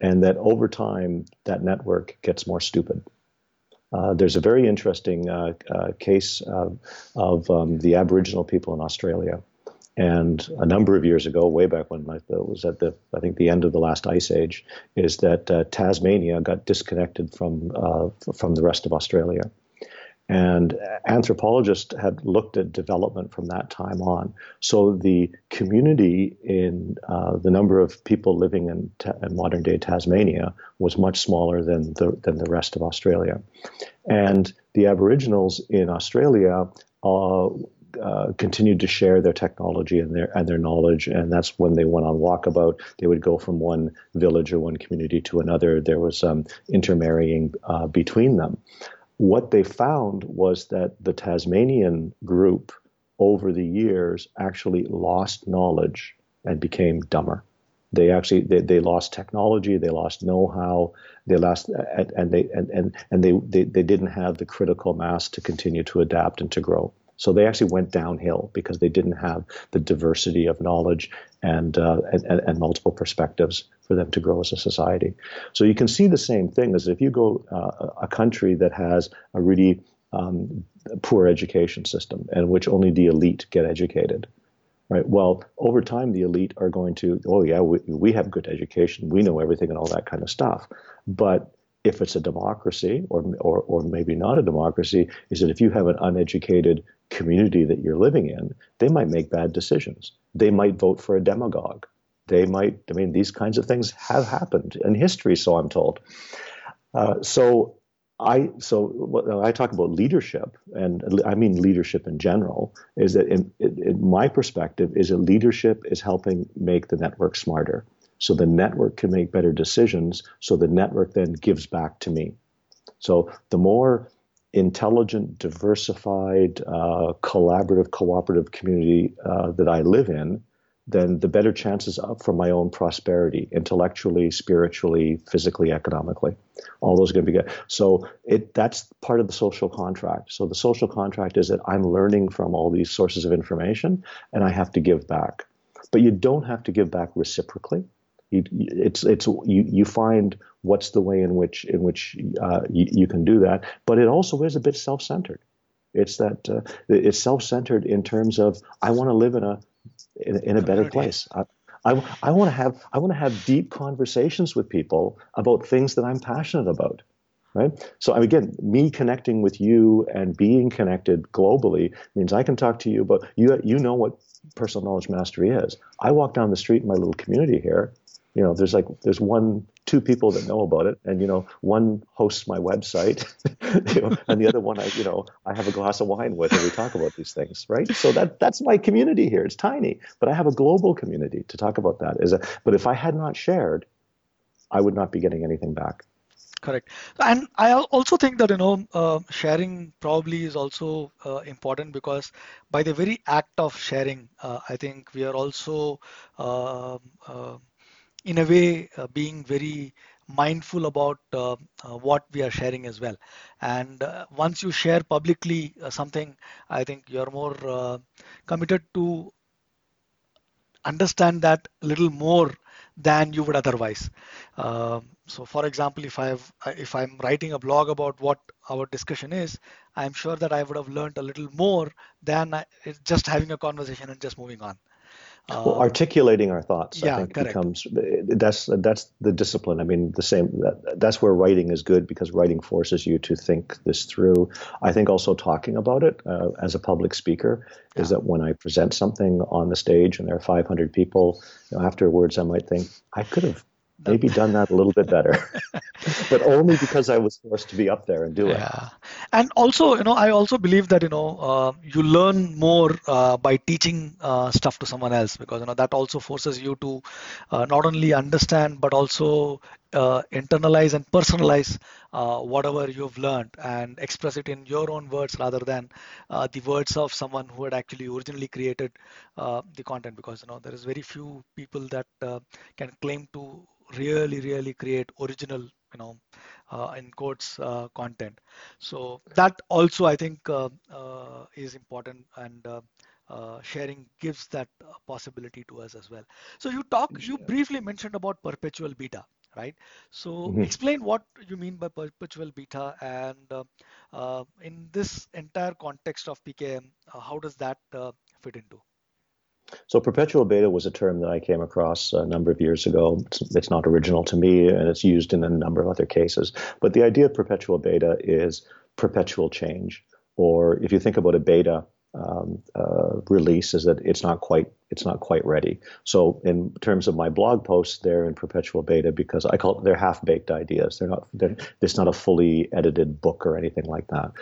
and that over time that network gets more stupid. Uh, there's a very interesting uh, uh, case of um, the Aboriginal people in Australia and a number of years ago, way back when it was at the I think the end of the last ice age, is that uh, Tasmania got disconnected from uh, from the rest of Australia, and anthropologists had looked at development from that time on. So the community in uh, the number of people living in, ta- in, modern day Tasmania was much smaller than the than the rest of Australia, and the Aboriginals in Australia. Uh, uh, continued to share their technology and their and their knowledge, and that's when they went on walkabout. They would go from one village or one community to another. There was um, intermarrying uh, between them. What they found was that the Tasmanian group, over the years, actually lost knowledge and became dumber. They actually they, they lost technology, they lost know-how, they lost and, and they and, and, and they, they they didn't have the critical mass to continue to adapt and to grow. So they actually went downhill because they didn't have the diversity of knowledge and, uh, and, and, multiple perspectives for them to grow as a society. So you can see the same thing as if you go uh, a country that has a really um, poor education system and which only the elite get educated. Right. Well, over time, the elite are going to, oh yeah, we, we have good education, we know everything, and all that kind of stuff. But if it's a democracy, or, or, or maybe not a democracy, is that if you have an uneducated community that you're living in, they might make bad decisions. They might vote for a demagogue. They might, I mean, these kinds of things have happened in history, so I'm told. Uh, so I so I talk about leadership, and I mean leadership in general, is that in, in, in, my perspective is that leadership is helping make the network smarter, so the network can make better decisions, so the network then gives back to me. So the more intelligent, diversified, uh, collaborative, cooperative community uh, that I live in, then the better chances up for my own prosperity, intellectually, spiritually, physically, economically. All those are going to be good. So it that's part of the social contract. So the social contract is that I'm learning from all these sources of information, and I have to give back. But you don't have to give back reciprocally. You, it's it's you you find what's the way in which in which uh, you, you, can do that, but it also is a bit self-centered. It's that uh, it's self-centered in terms of I want to live in a in, in a better place. I, I, I want to have I want to have deep conversations with people about things that I'm passionate about right? So again, me connecting with you and being connected globally means I can talk to you about you. You know what personal knowledge mastery is. I walk down the street in my little community here, you know, there's like there's one, two people that know about it, and you know, one hosts my website, you know, and the other one, I, you know, I have a glass of wine with, and we talk about these things, right? So that that's my community here. It's tiny, but I have a global community to talk about that. Is but if I had not shared, I would not be getting anything back.
Correct, and I also think that you know uh, sharing probably is also uh, important because by the very act of sharing, uh, I think we are also um, uh, in a way uh, being very mindful about uh, uh, what we are sharing as well. And uh, once you share publicly uh, something i think you're more committed to understand that a little more than you would otherwise. So for example if i if i'm writing a blog about what our discussion is i'm sure that i would have learned a little more than just having a conversation and just moving on
well, um, articulating our thoughts,
yeah,
I think,
correct.
becomes that's that's the discipline. I mean, the same. That, that's where writing is good because writing forces you to think this through. I think also talking about it uh, as a public speaker yeah. is that when I present something on the stage and there are 500 people, you know, afterwards I might think I could have maybe done that a little bit better, but only because I was forced to be up there and do it.
Yeah, and also, you know, I also believe that you know uh, you learn more uh, by teaching uh, stuff to someone else because you know that also forces you to uh, not only understand but also uh, internalize and personalize uh, whatever you've learned and express it in your own words rather than uh, the words of someone who had actually originally created uh, the content because you know there is very few people that uh, can claim to really really create original you know uh, in quotes content so that also i think is important and uh, sharing gives that uh, possibility to us as well. So you talk, you briefly mentioned about perpetual beta, right? So mm-hmm. explain what you mean by perpetual beta and uh, uh, in this entire context of PKM, uh, how does that uh, fit into?
So perpetual beta was a term that I came across a number of years ago. It's, it's, not original to me, and it's used in a number of other cases. But the idea of perpetual beta is perpetual change. Or if you think about a beta, um, uh, release is that it's not quite it's not quite ready. So in terms of my blog posts, they're in perpetual beta because I call it they're half baked ideas. They're not they're, it's not a fully edited book or anything like that.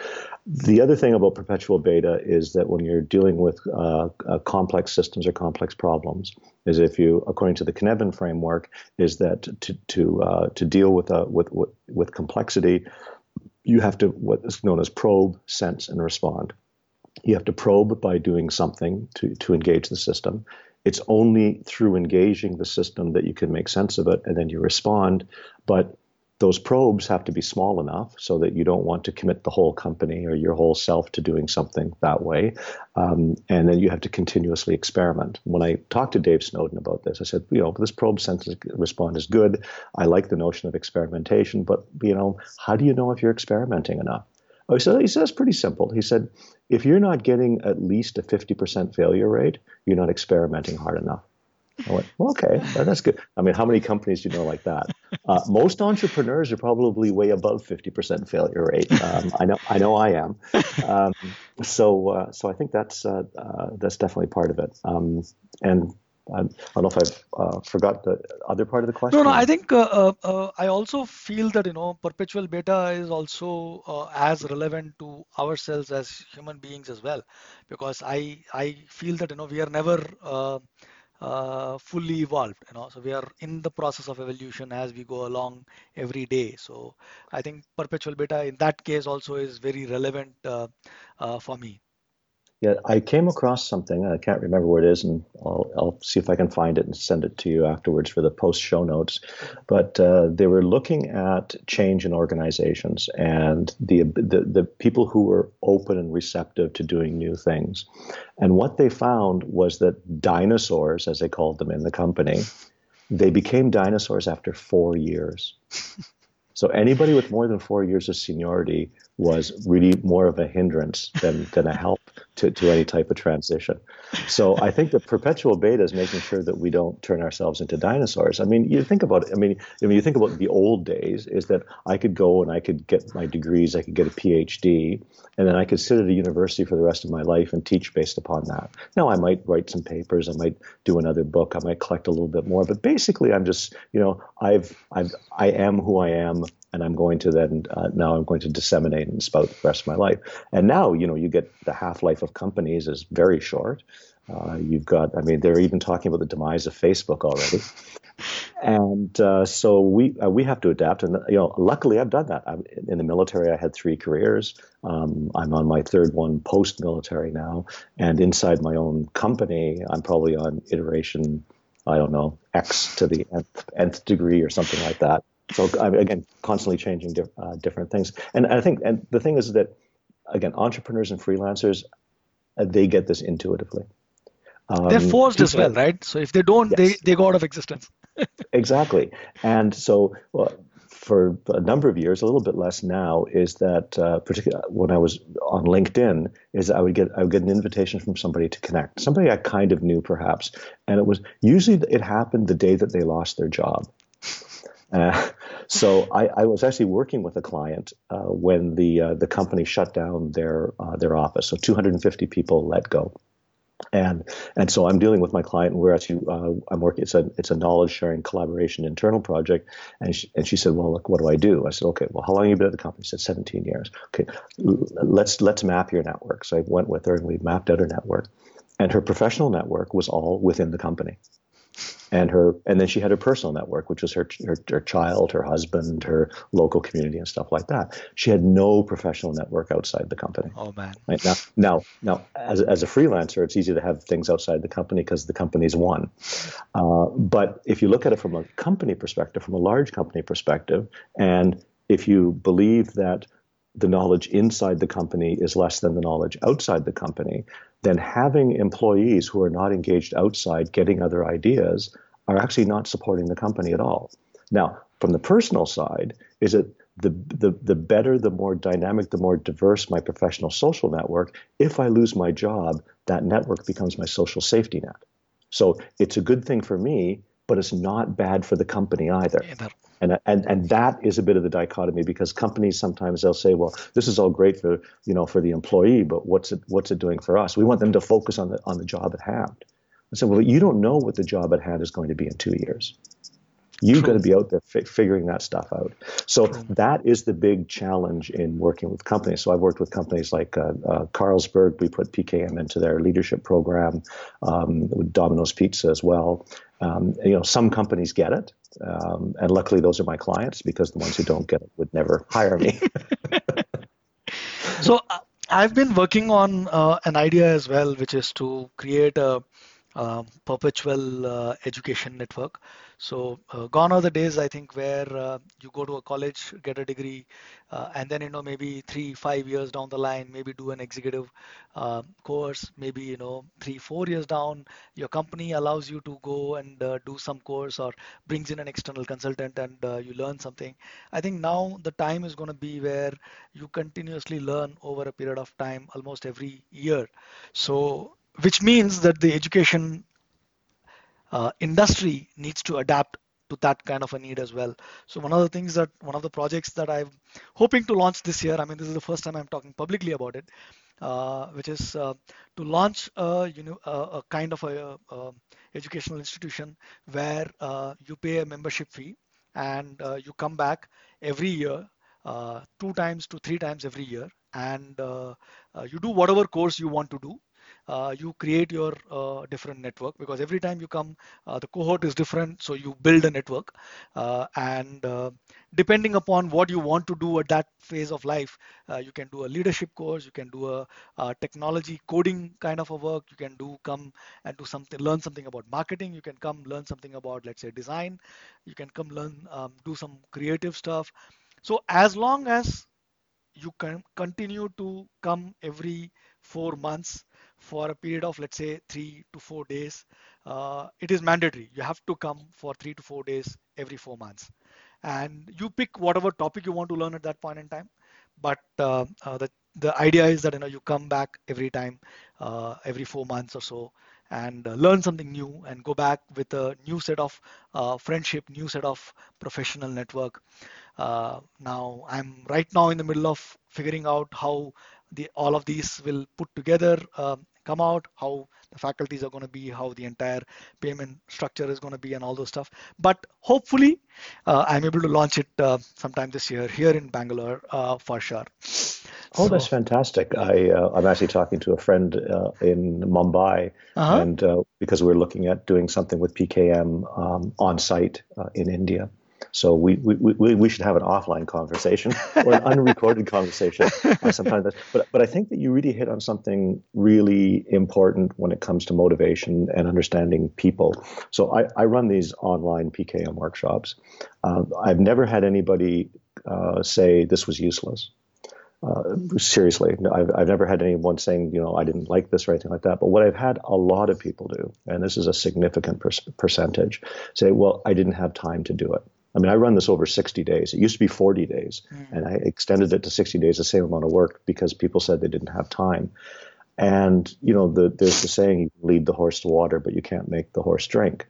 The other thing about perpetual beta is that when you're dealing with uh, uh, complex systems or complex problems, is if you according to the Cynefin framework, is that to to uh, to deal with a with with complexity, you have to what is known as probe, sense, and respond. You have to probe by doing something to, to engage the system. It's only through engaging the system that you can make sense of it, and then you respond. But those probes have to be small enough so that you don't want to commit the whole company or your whole self to doing something that way. Um, and then you have to continuously experiment. When I talked to Dave Snowden about this, I said, you know, this probe sense respond is good. I like the notion of experimentation, but you know, how do you know if you're experimenting enough? Oh, he said, he says pretty simple. He said, if you're not getting at least a 50% failure rate, you're not experimenting hard enough. I went, well, okay, that's good. I mean, how many companies do you know like that? Uh, most entrepreneurs are probably way above 50% failure rate. Um, I know, I know, I am. Um, so, uh, so I think that's uh, uh that's definitely part of it. Um, and I don't know if I've uh, forgot the other part of the question.
No, no. I think uh, uh, uh I also feel that you know perpetual beta is also uh, as relevant to ourselves as human beings as well, because I I feel that you know we are never uh, fully evolved. You know, so we are in the process of evolution as we go along every day. So I think perpetual beta in that case also is very relevant for me.
Yeah, I came across something. I can't remember where it is, and I'll, I'll see if I can find it and send it to you afterwards for the post show notes. But uh, they were looking at change in organizations and the, the the people who were open and receptive to doing new things. And what they found was that dinosaurs, as they called them in the company, they became dinosaurs after four years. So anybody with more than four years of seniority was really more of a hindrance than, than a help to, to any type of transition. So I think the perpetual beta is making sure that we don't turn ourselves into dinosaurs. I mean, you think about it. I mean, I mean, you think about the old days is that I could go and I could get my degrees, I could get a PhD, and then I could sit at a university for the rest of my life and teach based upon that. Now I might write some papers, I might do another book, I might collect a little bit more, but basically I'm just, you know, I've, I've, I am who I am and I'm going to then uh, now I'm going to disseminate and spout the rest of my life. And now you know you get the half life of companies is very short. Uh, you've got, I mean, they're even talking about the demise of Facebook already, and uh, so we uh, we have to adapt. And you know, luckily I've done that. I'm, in the military, I had three careers. Um, I'm on my third one post-military now, and inside my own company, I'm probably on iteration. I don't know X to the nth, nth degree or something like that. So again, constantly changing uh, different things. And I think, and the thing is that, again, entrepreneurs and freelancers, uh, they get this intuitively.
Um, They're forced as well, right? So if they don't, yes. they they go out of existence.
exactly. And so, well, for a number of years, a little bit less now, is that uh, particularly when I was on LinkedIn, is I would get I would get an invitation from somebody to connect, somebody I kind of knew perhaps, and it was usually it happened the day that they lost their job. Uh, so I, I, was actually working with a client uh, when the uh, the company shut down their uh, their office. So 250 people let go, and and so I'm dealing with my client, and we're actually uh, I'm working. It's a it's a knowledge sharing collaboration internal project, and she, and she said, well, look, what do I do? I said, okay, well, how long have you been at the company? She said 17 years. Okay, let's let's map your network. So I went with her, and we mapped out her network, and her professional network was all within the company and her and then she had her personal network which was her, her, her child her husband her local community and stuff like that. She had no professional network outside the company.
Oh man.
Right now now now as, as a freelancer it's easy to have things outside the company because the company's one. Uh, but if you look at it from a company perspective from a large company perspective and if you believe that the knowledge inside the company is less than the knowledge outside the company, then having employees who are not engaged outside getting other ideas are actually not supporting the company at all. Now, from the personal side, is it the, the, the better, the more dynamic, the more diverse my professional social network, if I lose my job, that network becomes my social safety net. So it's a good thing for me, but it's not bad for the company either. either. And, and and that is a bit of the dichotomy because companies sometimes they'll say, well, this is all great for you know for the employee, but what's it what's it doing for us? We want them to focus on the on the job at hand. I said, well, you don't know what the job at hand is going to be in two years. You've got to be out there fi- figuring that stuff out. So that is the big challenge in working with companies. So I've worked with companies like uh, uh, Carlsberg. We put PKM into their leadership program. Um, with Domino's Pizza as well. Um, you know, some companies get it, um, and luckily those are my clients because the ones who don't get it would never hire me.
so uh, I've been working on uh, an idea as well, which is to create a um, perpetual uh, education network. So uh, gone are the days, I think, where uh, you go to a college, get a degree, uh, and then you know maybe three, five years down the line, maybe do an executive uh, course. Maybe you know three, four years down, your company allows you to go and uh, do some course or brings in an external consultant and you learn something. I think now the time is going to be where you continuously learn over a period of time, almost every year. So which means that the education uh, industry needs to adapt to that kind of a need as well. So one of the things that one of the projects that I'm hoping to launch this year, I mean, this is the first time I'm talking publicly about it, uh, which is uh, to launch a, you know, a, a kind of a, a, educational institution where uh, you pay a membership fee and uh, you come back every year, uh, two times to three times every year, and you do whatever course you want to do uh, you create your uh, different network because every time you come, uh, the cohort is different. So you build a network, uh, and uh, depending upon what you want to do at that phase of life, uh, you can do a leadership course, you can do a, a, technology coding kind of a work, you can do come and do something, learn something about marketing, you can come learn something about let's say design, you can come learn um, do some creative stuff. So as long as you can continue to come every four months for a period of let's say three to four days uh, it is mandatory. You have to come for three to four days every four months. And you pick whatever topic you want to learn at that point in time. But uh, uh, the the idea is that you know you come back every time uh, every four months or so and uh, learn something new and go back with a new set of uh, friendship new set of professional network. Now i'm right now in the middle of figuring out how the all of these will put together um, come out how the faculties are going to be how the entire payment structure is going to be and all those stuff but hopefully uh, i'm able to launch it uh, sometime this year here in bangalore uh, for sure
Oh, so, that's fantastic! I uh, I'm actually talking to a friend uh, in Mumbai, uh-huh. and uh, because we're looking at doing something with PKM um, on site in India, so we, we, we, we should have an offline conversation or an unrecorded conversation sometimes. But, but I think that you really hit on something really important when it comes to motivation and understanding people. So I, I run these online PKM workshops. Uh, I've never had anybody uh, say this was useless. Uh, seriously, I've, I've never had anyone saying, you know, I didn't like this or anything like that. But what I've had a lot of people do, and this is a significant per- percentage, say, well, I didn't have time to do it. I mean, I run this over 60 days. It used to be 40 days, mm. and I extended it to 60 days, the same amount of work, because people said they didn't have time. And you know, the, there's the saying: you lead the horse to water, but you can't make the horse drink.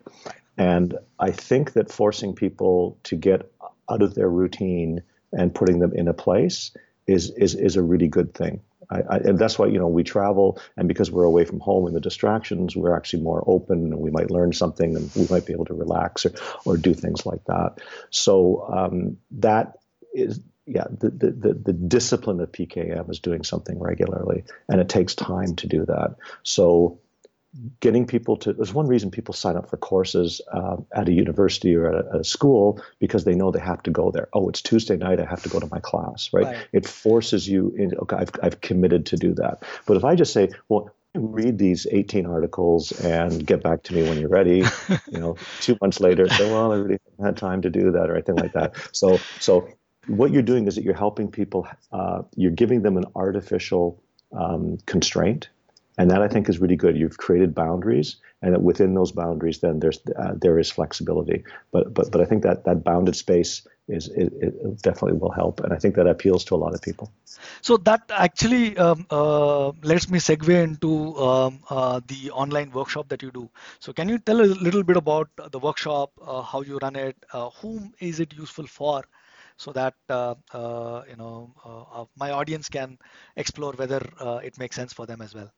And I think that forcing people to get out of their routine and putting them in a place is is is a really good thing. I, I, and that's why you know we travel, and because we're away from home and the distractions, we're actually more open, and we might learn something, and we might be able to relax or or do things like that. So um, that is yeah, the, the, the, discipline of PKM is doing something regularly, and it takes time to do that. So getting people to there's one reason people sign up for courses uh, at a university or at a, a, school because they know they have to go there. Oh it's tuesday night i have to go to my class right, right. it forces you in okay I've, I've committed to do that. But if i just say well read these 18 articles and get back to me when you're ready you know two months later say well i really haven't had time to do that or anything like that. So so what you're doing is that you're helping people uh, you're giving them an artificial um, constraint and that I think is really good. You've created boundaries, and within those boundaries, then there's uh, there is flexibility. But but but I think that that bounded space is it, it, definitely will help, and I think that appeals to a lot of people.
So that actually um, uh, lets me segue into um, uh, the online workshop that you do. So can you tell a little bit about the workshop, uh, how you run it, uh, whom is it useful for? so that uh, uh, you know uh, my audience can explore whether it makes sense for them as well.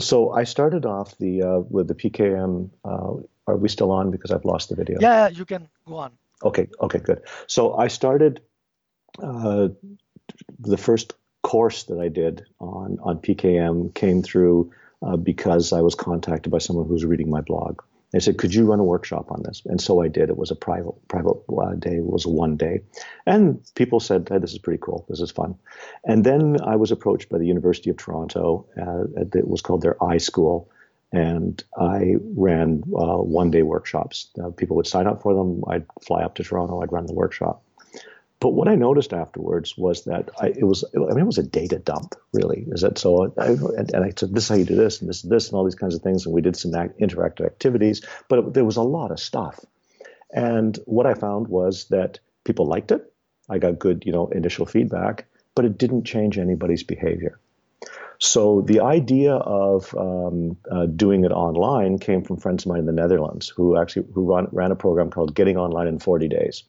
So I started off the uh, with the PKM. Uh, are we still on? Because I've lost the video.
Yeah, you can go on.
Okay. Okay. Good. So I started uh, the first course that I did on on PKM came through uh, because I was contacted by someone who was reading my blog. They said, "Could you run a workshop on this?" And so I did. It was a private private uh, day. It was one day, and people said, hey, "This is pretty cool. This is fun." And then I was approached by the University of Toronto. Uh, it was called their iSchool, and I ran uh, one day workshops. Uh, people would sign up for them. I'd fly up to Toronto. I'd run the workshop. But what I noticed afterwards was that I, it was, I mean, it was a data dump, really. Is that so? I, and, and, I said, this is how you do this, and this, this, and all these kinds of things. And we did some act, interactive activities, but it, there was a lot of stuff. And what I found was that people liked it. I got good, you know, initial feedback, but it didn't change anybody's behavior. So the idea of um, uh, doing it online came from friends of mine in the Netherlands who actually who run, ran a program called Getting Online in 40 Days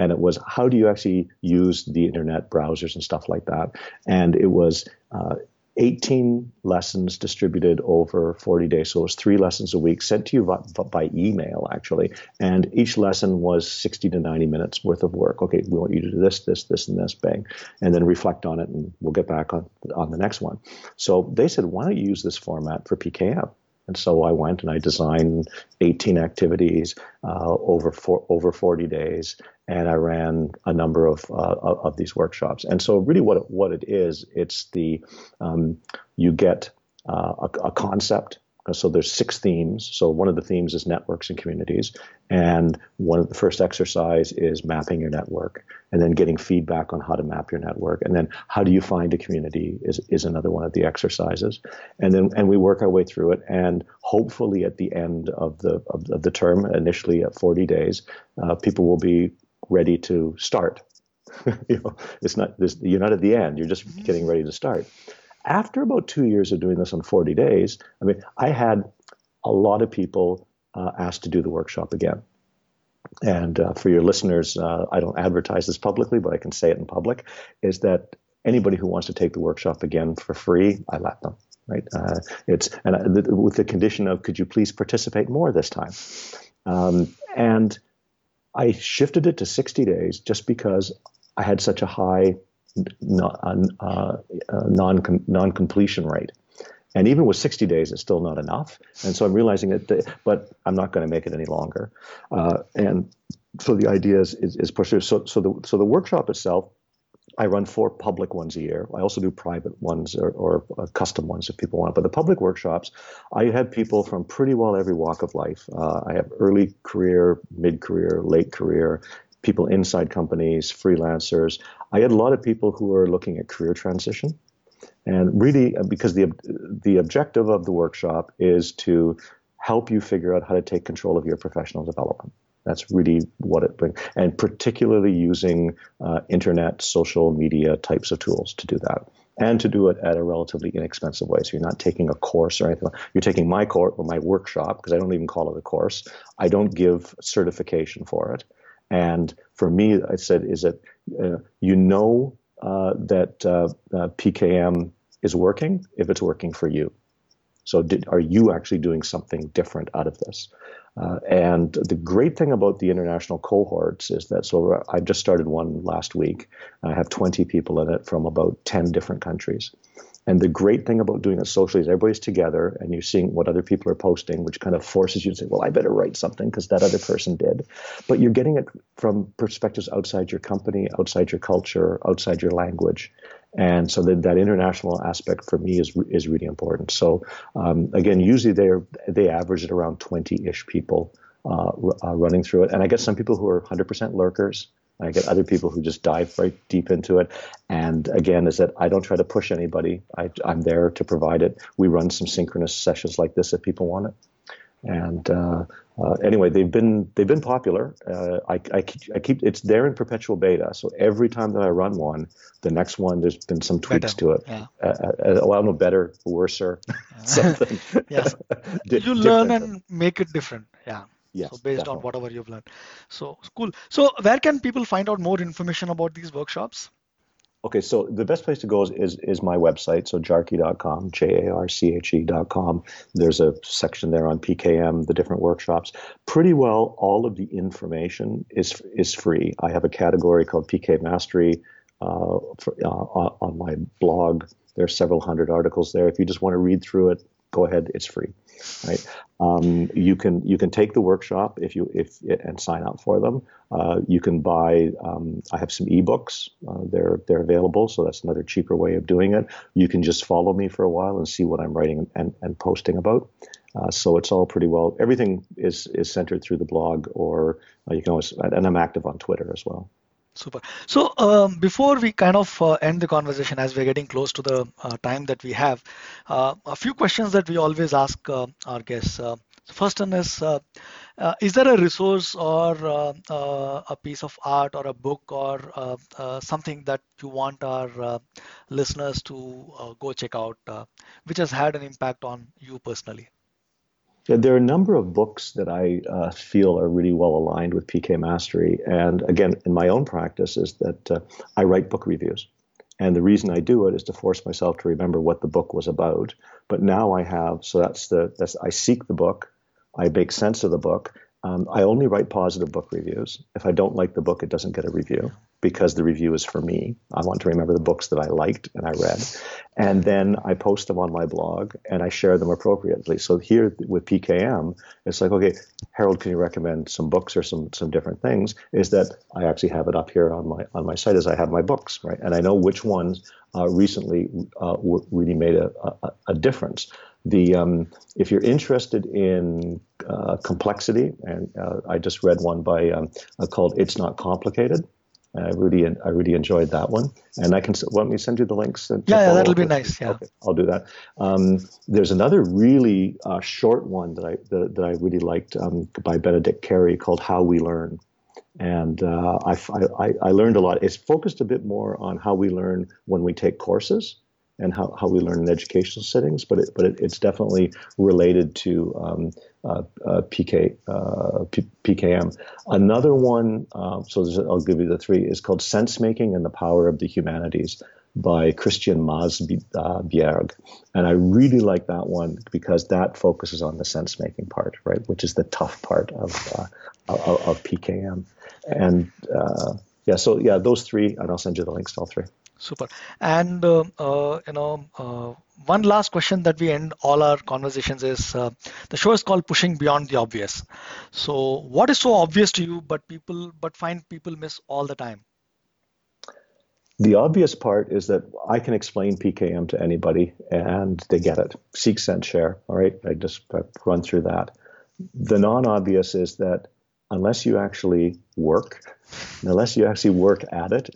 and it was how do you actually use the internet browsers and stuff like that and it was uh, 18 lessons distributed over 40 days. So it was three lessons a week sent to you by, by, email, actually. And each lesson was 60 to 90 minutes worth of work. Okay, we want you to do this, this, this, and this, bang. And then reflect on it, and we'll get back on, on the next one. So they said, why don't you use this format for PKM? And so I went and I designed 18 activities uh, over four, over 40 days, and I ran a number of uh, of these workshops. And so, really, what what it is, it's the um, you get uh, a, a, concept. So there's six themes. So one of the themes is networks and communities, and one of the first exercise is mapping your network, and then getting feedback on how to map your network, and then how do you find a community is is another one of the exercises, and then and we work our way through it, and hopefully at the end of the of, of the term, initially at 40 days, uh, people will be ready to start. you know, it's not this, you're not at the end. You're just mm-hmm. getting ready to start. After about two years of doing this on 40 days, I mean, I had a lot of people uh, asked to do the workshop again. And uh, for your listeners, uh, I don't advertise this publicly, but I can say it in public, is that anybody who wants to take the workshop again for free, I let them. Right? Uh, it's and uh, with the condition of, could you please participate more this time? Um, and I shifted it to 60 days just because I had such a high non, uh, uh, non, non-completion rate. And even with 60 days, it's still not enough. And so I'm realizing that, but I'm not going to make it any longer. Uh, and so the idea is, is, is push. So, so the, so the workshop itself I run four public ones a year. I also do private ones or, or uh, custom ones if people want. But the public workshops, I have people from pretty well every walk of life. Uh, I have early career, mid career, late career, people inside companies, freelancers. I had a lot of people who are looking at career transition. And really, uh, because the, the objective of the workshop is to help you figure out how to take control of your professional development. That's really what it brings, and particularly using uh, internet, social media types of tools to do that, and to do it at a relatively inexpensive way. So you're not taking a course or anything. You're taking my course or my workshop because I don't even call it a course. I don't give certification for it, and for me, I said is that uh, you know uh, that uh, uh PKM is working if it's working for you. So, did, are you actually doing something different out of this? Uh, and the great thing about the international cohorts is that so I just started one last week. I have 20 people in it from about 10 different countries. And the great thing about doing it socially is everybody's together and you're seeing what other people are posting, which kind of forces you to say, well, I better write something because that other person did. But you're getting it from perspectives outside your company, outside your culture, outside your language. And so that, that international aspect for me is is really important. So um, again, usually they they average at around 20-ish people uh, uh, running through it. And I get some people who are 100% lurkers. I get other people who just dive right deep into it. And again, is that I don't try to push anybody. I, I'm there to provide it. We run some synchronous sessions like this if people want it. And uh, uh, anyway, they've been they've been popular. Uh, I, I, keep, I, keep, it's there in perpetual beta. So every time that I run one, the next one there's been some tweaks
better.
to it.
Yeah.
Uh, uh, well, no, better, worser, something.
yes, you learn and make it different. Yeah.
Yes,
so based
definitely.
on whatever you've learned. So cool. So where can people find out more information about these workshops?
Okay, so the best place to go is, is, is my website, so jarche.com, J A R C H E.com. There's a section there on PKM, the different workshops. Pretty well, all of the information is is free. I have a category called PK Mastery uh, for, uh, on my blog. There are several hundred articles there. If you just want to read through it, go ahead. It's free right? Um, you can you can take the workshop if you if and sign up for them. Uh, you can buy. Um, I have some ebooks. Uh, they're they're available, so that's another cheaper way of doing it. You can just follow me for a while and see what I'm writing and, and posting about. Uh, so it's all pretty well. Everything is is centered through the blog, or uh, you can always. And I'm active on Twitter as well.
Super. So um, before we kind of uh, end the conversation, as we're getting close to the uh, time that we have, uh, a few questions that we always ask uh, our guests. Uh, first one is, uh, is there a resource or a piece of art or a book or something that you want our listeners to go check out, which has had an impact on you personally?
There are a number of books that I uh, feel are really well aligned with PK Mastery. And again, in my own practice, is that uh, I write book reviews. And the reason I do it is to force myself to remember what the book was about. But now I have, so that's the, that's, I seek the book, I make sense of the book. Um, I only write positive book reviews. If I don't like the book, it doesn't get a review because the review is for me. I want to remember the books that I liked and I read. And then I post them on my blog and I share them appropriately. So here with PKM, it's like, okay, Harold, can you recommend some books or some some different things? Is that I actually have it up here on my on my site as I have my books, right? And I know which ones uh, recently uh, really made a, a, a difference. The um, if you're interested in uh, complexity, and uh, I just read one by um, uh, called "It's Not Complicated." I really, I really enjoyed that one, and I can want me to send you the links.
yeah, yeah, that'll be nice. Yeah,
okay, I'll do that. Um, there's another really uh, short one that I that, that I really liked um, by Benedict Carey called "How We Learn," and uh, I, I, I learned a lot. It's focused a bit more on how we learn when we take courses and how, how we learn in educational settings, but it, but it, it's definitely related to um, uh, uh, PK uh, P- PKM. Another one, uh, so I'll give you the three, is called Sense Making and the Power of the Humanities by Christian Madsbjerg. And I really like that one because that focuses on the sense making part, right, which is the tough part of, uh, of, of, PKM. And uh, yeah, so yeah, those three, and I'll send you the links to all three.
Super. And uh, uh, you know, uh, one last question that we end all our conversations is: uh, the show is called "Pushing Beyond the Obvious." So, what is so obvious to you, but people, but find people miss all the time?
The obvious part is that I can explain PKM to anybody, and they get it. Seek, sense, share. All right, I just run through that. The non-obvious is that unless you actually work, unless you actually work at it,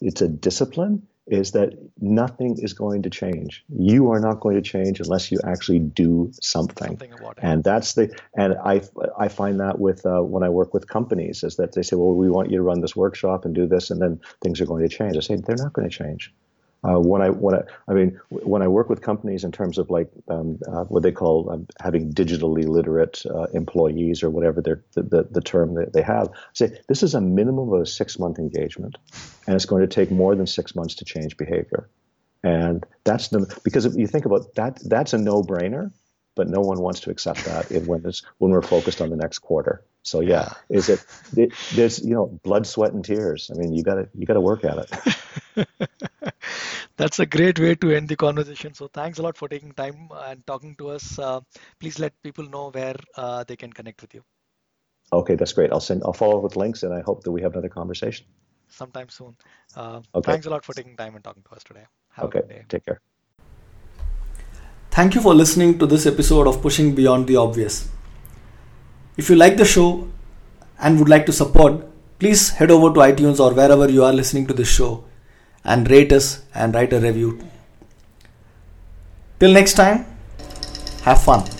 it's a discipline, is that nothing is going to change. You are not going to change unless you actually do something.
something
and that's the, and I, I find that with, uh, when I work with companies is that they say, well, we want you to run this workshop and do this, and then things are going to change. I say, they're not going to change. Uh, when I when I, I mean when I work with companies in terms of like um, uh, what they call um, having digitally literate uh, employees or whatever the, the, the term that they have, I say this is a minimum of a six month engagement, and it's going to take more than six months to change behavior, and that's the because if you think about that, that's a no brainer, but no one wants to accept that when it's when we're focused on the next quarter. So yeah, is it, it there's you know blood, sweat, and tears. I mean, you gotta you gotta work at it.
That's a great way to end the conversation. So thanks a lot for taking time and talking to us. Uh, please let people know where uh, they can connect with you.
Okay, that's great. I'll send. I'll follow up with links, and I hope that we have another conversation
sometime soon. Uh, okay. Thanks a lot for taking time and talking to us today.
Have okay. A good day. Take care.
Thank you for listening to this episode of Pushing Beyond the Obvious. If you like the show and would like to support, please head over to iTunes or wherever you are listening to this show and rate us and write a review. Till next time, have fun.